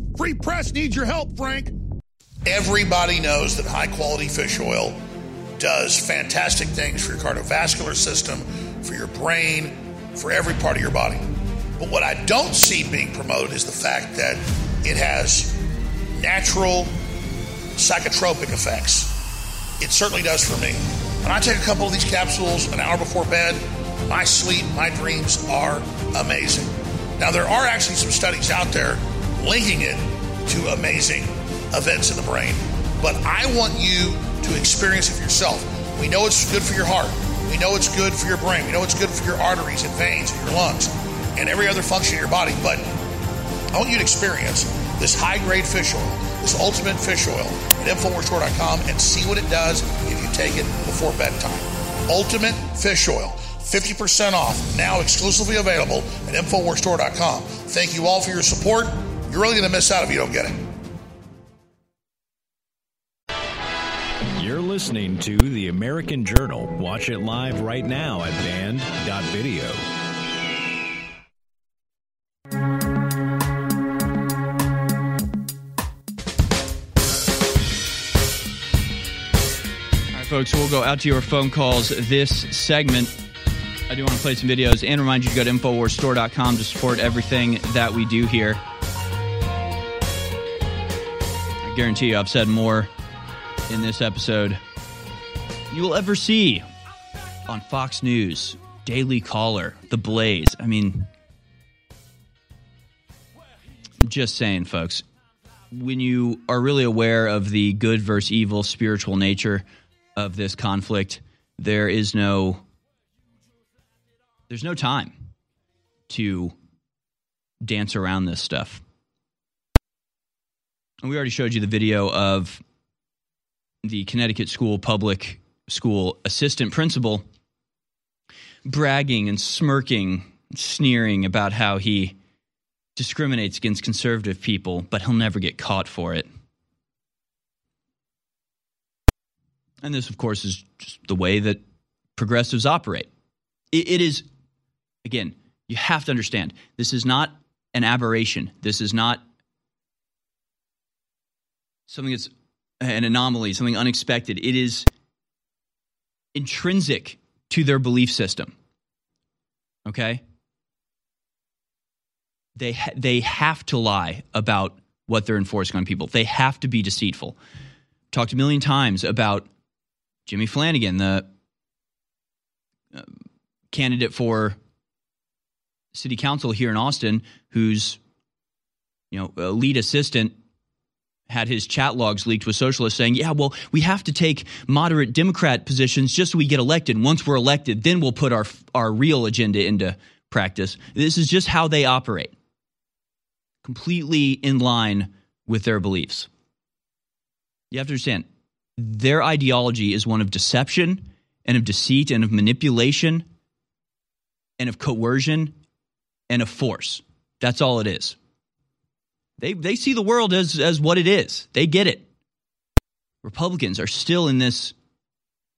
S10: Free press needs your help, Frank. Everybody knows that high quality fish oil does fantastic things for your cardiovascular system, for your brain, for every part of your body. But what I don't see being promoted is the fact that it has natural psychotropic effects. It certainly does for me. When I take a couple of these capsules an hour before bed, my sleep, my dreams are amazing. Now, there are actually some studies out there linking it to amazing events in the brain. But I want you to experience it for yourself. We know it's good for your heart. We know it's good for your brain. We know it's good for your arteries and veins and your lungs and every other function of your body. But I want you to experience this high grade fish oil, this ultimate fish oil at InfoWarsStore.com and see what it does if you take it before bedtime. Ultimate fish oil. 50% off, now exclusively available at InfoWarsStore.com. Thank you all for your support. You're really going to miss out if you don't get it.
S3: You're listening to The American Journal. Watch it live right now at band.video.
S1: All right, folks, we'll go out to your phone calls this segment. I do want to play some videos and remind you to go to InfoWarsStore.com to support everything that we do here. I guarantee you I've said more in this episode you will ever see on Fox News, Daily Caller, The Blaze. I mean, just saying, folks, when you are really aware of the good versus evil spiritual nature of this conflict, there is no there's no time to dance around this stuff. And we already showed you the video of the Connecticut School Public School assistant principal bragging and smirking, sneering about how he discriminates against conservative people, but he'll never get caught for it. And this, of course, is just the way that progressives operate. it, it is, again, you have to understand this is not an aberration. This is not something that's an anomaly, something unexpected. It is intrinsic to their belief system. Okay? They ha- they have to lie about what they're enforcing on people. They have to be deceitful. Talked a million times about Jimmy Flanagan, the uh, candidate for city council here in Austin, who's you know a lead assistant had his chat logs leaked with socialists saying, yeah, well, we have to take moderate Democrat positions just so we get elected. Once we're elected, then we'll put our, our real agenda into practice. This is just how they operate, completely in line with their beliefs. You have to understand, their ideology is one of deception and of deceit and of manipulation and of coercion and of force. That's all it is. They they see the world as as what it is. They get it. Republicans are still in this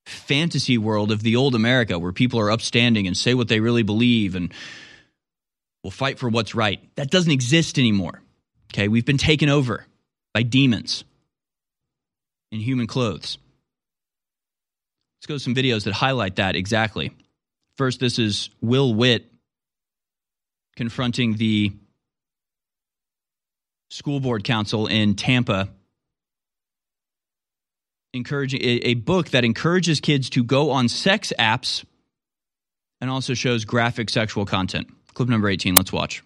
S1: fantasy world of the old America where people are upstanding and say what they really believe and will fight for what's right. That doesn't exist anymore. Okay, we've been taken over by demons in human clothes. Let's go to some videos that highlight that exactly. First, this is Will Witt confronting the school board council in Tampa encouraging a, book that encourages kids to go on sex apps and also shows graphic sexual content. Clip number 18, let's watch.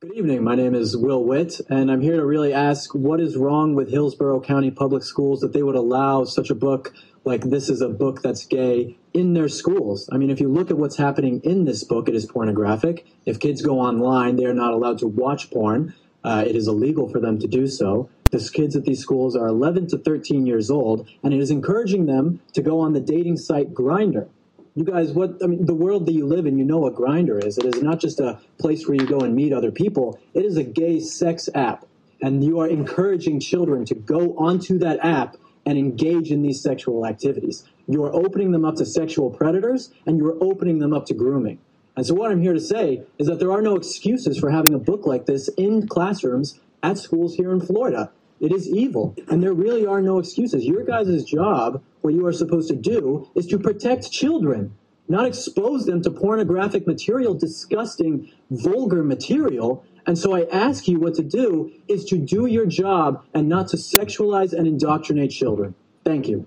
S22: Good evening. My name is Will Witt, and I'm here to really ask what is wrong with Hillsborough County Public Schools that they would allow such a book like this is a book that's gay in their schools. I mean, if you look at what's happening in this book, it is pornographic. If kids go online, they are not allowed to watch porn. Uh, it is illegal for them to do so. The kids at these schools are 11 to 13 years old, and it is encouraging them to go on the dating site Grindr. You guys, what I mean, the world that you live in, you know what Grindr is. It is not just a place where you go and meet other people. It is a gay sex app, and you are encouraging children to go onto that app and engage in these sexual activities. You are opening them up to sexual predators, and you are opening them up to grooming. And so, what I'm here to say is that there are no excuses for having a book like this in classrooms at schools here in Florida. It is evil, and there really are no excuses. Your guys' job, what you are supposed to do, is to protect children, not expose them to pornographic material, disgusting, vulgar material. And so I ask you what to do is to do your job and not to sexualize and indoctrinate children. Thank you.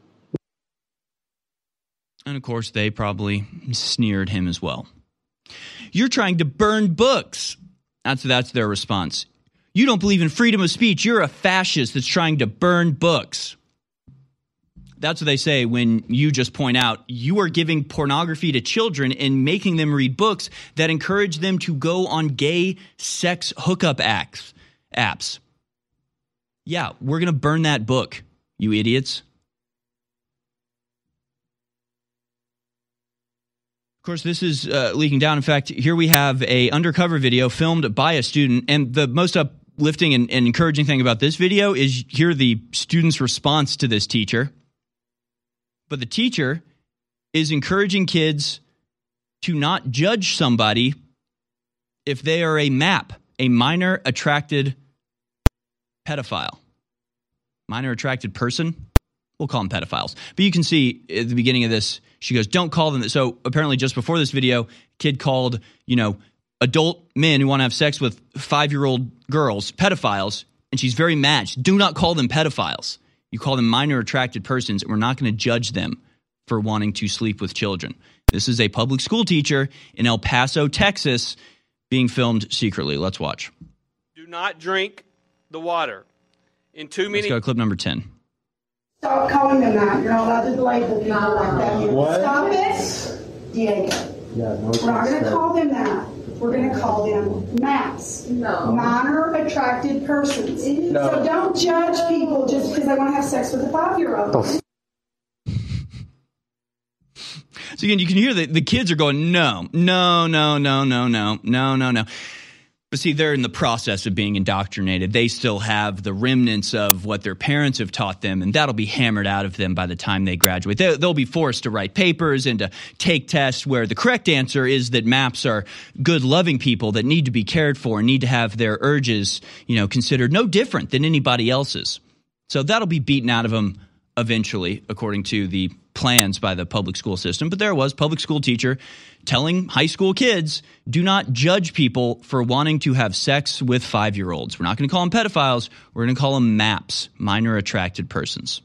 S1: And of course, they probably sneered him as well. You're trying to burn books. That's that's their response. You don't believe in freedom of speech. You're a fascist that's trying to burn books. That's what they say when you just point out you are giving pornography to children and making them read books that encourage them to go on gay sex hookup acts, apps. Yeah, we're going to burn that book, you idiots. Of course, this is uh, leaking down. In fact, here we have a undercover video filmed by a student, and the most uplifting and, and encouraging thing about this video is hear the student's response to this teacher. But the teacher is encouraging kids to not judge somebody if they are a MAP, a minor attracted pedophile. Minor attracted person. We'll call them pedophiles. But you can see at the beginning of this, she goes, Don't call them. So apparently, just before this video, kid called, you know, adult men who want to have sex with five year old girls pedophiles. And she's very mad. Do not call them pedophiles. You call them minor attracted persons, and we're not going to judge them for wanting to sleep with children. This is a public school teacher in El Paso, Texas, being filmed secretly. Let's watch.
S23: Do not drink the water. In too many.
S1: Let's go to clip number 10.
S24: Stop calling them that. You're not allowed to label people like that.
S25: Uh, what?
S24: Stop it, Diego.
S25: Yeah, no
S24: We're not going to call them that. We're going to call them MAPS. No. Minor attracted persons.
S25: No.
S24: So don't judge people just because they want to have sex with a five-year-old.
S1: So again, you can hear the, the kids are going, no, no, no, no, no, no, no, no, no. But see, they're in the process of being indoctrinated. They still have the remnants of what their parents have taught them, and that'll be hammered out of them by the time they graduate. They, they'll be forced to write papers and to take tests where the correct answer is that MAPS are good, loving people that need to be cared for and need to have their urges, you know, considered no different than anybody else's. So that'll be beaten out of them eventually, according to the plans by the public school system. But there was public school teacher telling high school kids, do not judge people for wanting to have sex with five year olds. We're not going to call them pedophiles. We're going to call them MAPS, minor attracted persons.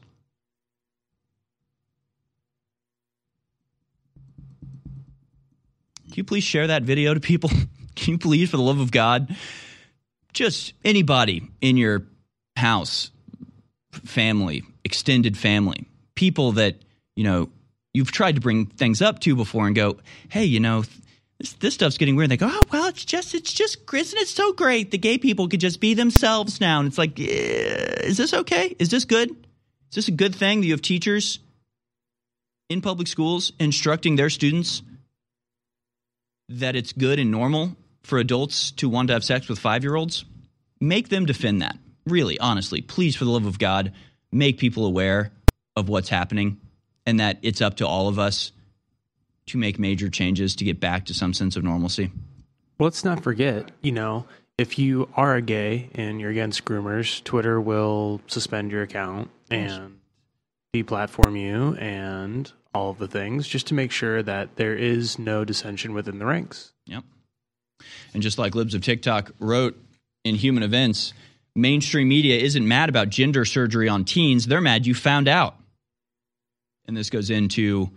S1: Can you please share that video to people? Can you please, for the love of God, just anybody in your house, family, extended family, people that, you know, you've tried to bring things up to before and go, hey, you know, this, this stuff's getting weird. They go, oh, well, it's just, it's just, isn't it so great? The gay people could just be themselves now. And it's like, is this okay? Is this good? Is this a good thing that you have teachers in public schools instructing their students that it's good and normal for adults to want to have sex with five year olds? Make them defend that. Really, honestly, please, for the love of God, make people aware of what's happening and that it's up to all of us to make major changes to get back to some sense of normalcy.
S13: Well, let's not forget, you know, if you are a gay and you're against groomers, Twitter will suspend your account and deplatform you and all of the things just to make sure that there is no dissension within the ranks.
S1: Yep. And just like Libs of TikTok wrote in Human Events, mainstream media isn't mad about gender surgery on teens. They're mad you found out. And this goes into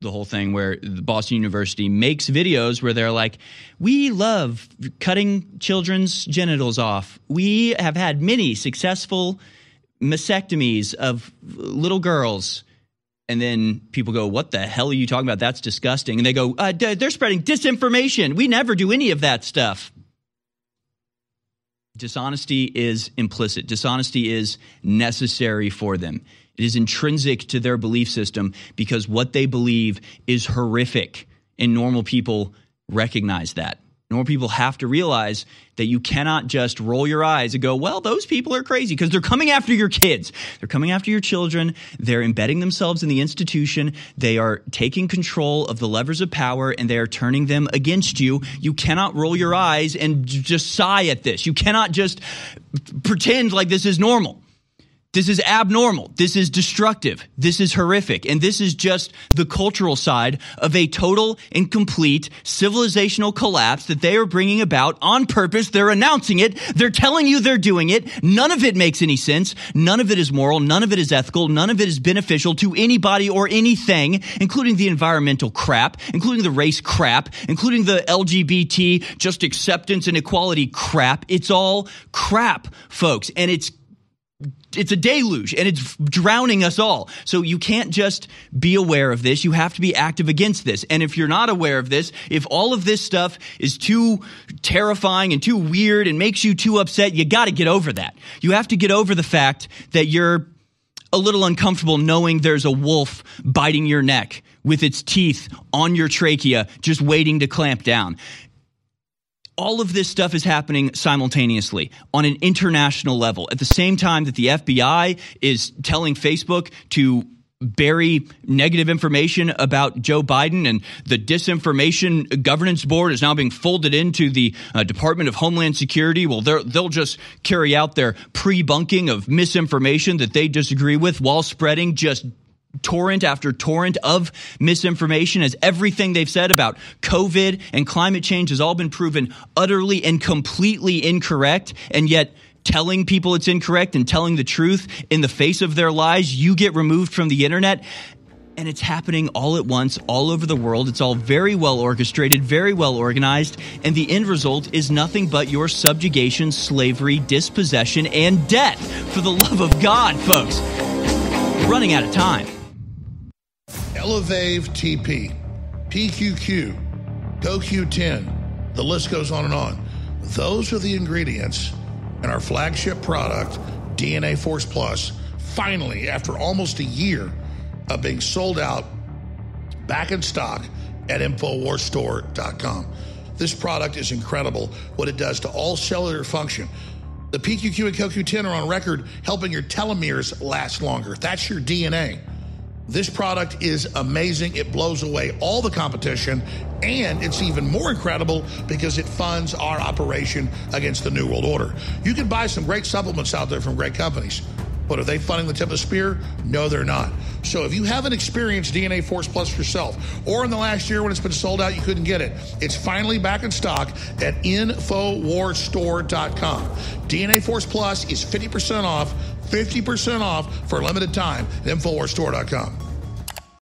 S1: the whole thing where the Boston University makes videos where they're like, we love cutting children's genitals off. We have had many successful mastectomies of little girls. And then people go, What the hell are you talking about? That's disgusting. And they go, uh, They're spreading disinformation. We never do any of that stuff. Dishonesty is implicit, dishonesty is necessary for them. It is intrinsic to their belief system because what they believe is horrific. And normal people recognize that. Normal people have to realize that you cannot just roll your eyes and go, well, those people are crazy because they're coming after your kids. They're coming after your children. They're embedding themselves in the institution. They are taking control of the levers of power and they are turning them against you. You cannot roll your eyes and just sigh at this. You cannot just pretend like this is normal. This is abnormal. This is destructive. This is horrific. And this is just the cultural side of a total and complete civilizational collapse that they are bringing about on purpose. They're announcing it. They're telling you they're doing it. None of it makes any sense. None of it is moral. None of it is ethical. None of it is beneficial to anybody or anything, including the environmental crap, including the race crap, including the LGBT just acceptance and equality crap. It's all crap, folks. And it's it's a deluge and it's drowning us all. So you can't just be aware of this. You have to be active against this. And if you're not aware of this, if all of this stuff is too terrifying and too weird and makes you too upset, you got to get over that. You have to get over the fact that you're a little uncomfortable knowing there's a wolf biting your neck with its teeth on your trachea, just waiting to clamp down all of this stuff is happening simultaneously on an international level at the same time that the FBI is telling Facebook to bury negative information about Joe Biden, and the disinformation governance board is now being folded into the uh, Department of Homeland Security. Well, they'll just carry out their pre-bunking of misinformation that they disagree with while spreading just torrent after torrent of misinformation as everything they've said about COVID and climate change has all been proven utterly and completely incorrect. And yet, telling people it's incorrect and telling the truth in the face of their lies, you get removed from the internet. And it's happening all at once, all over the world. It's all very well orchestrated, very well organized. And the end result is nothing but your subjugation, slavery, dispossession, and death. For the love of God, folks. We're running out of time.
S10: ElevATP, PQQ, CoQ10, the list goes on and on. Those are the ingredients in our flagship product, DNA Force Plus. Finally, after almost a year of being sold out, back in stock at InfoWarsStore.com. This product is incredible what it does to all cellular function. The PQQ and CoQ10 are on record helping your telomeres last longer. That's your DNA. This product is amazing. It blows away all the competition, and it's even more incredible because it funds our operation against the New World Order. You can buy some great supplements out there from great companies, but are they funding the tip of the spear? No, they're not. So if you haven't experienced DNA Force Plus yourself, or in the last year when it's been sold out, you couldn't get it, it's finally back in stock at InfoWarsStore.com. DNA Force Plus is 50% off 50% off for a limited time at InfoWarsStore.com.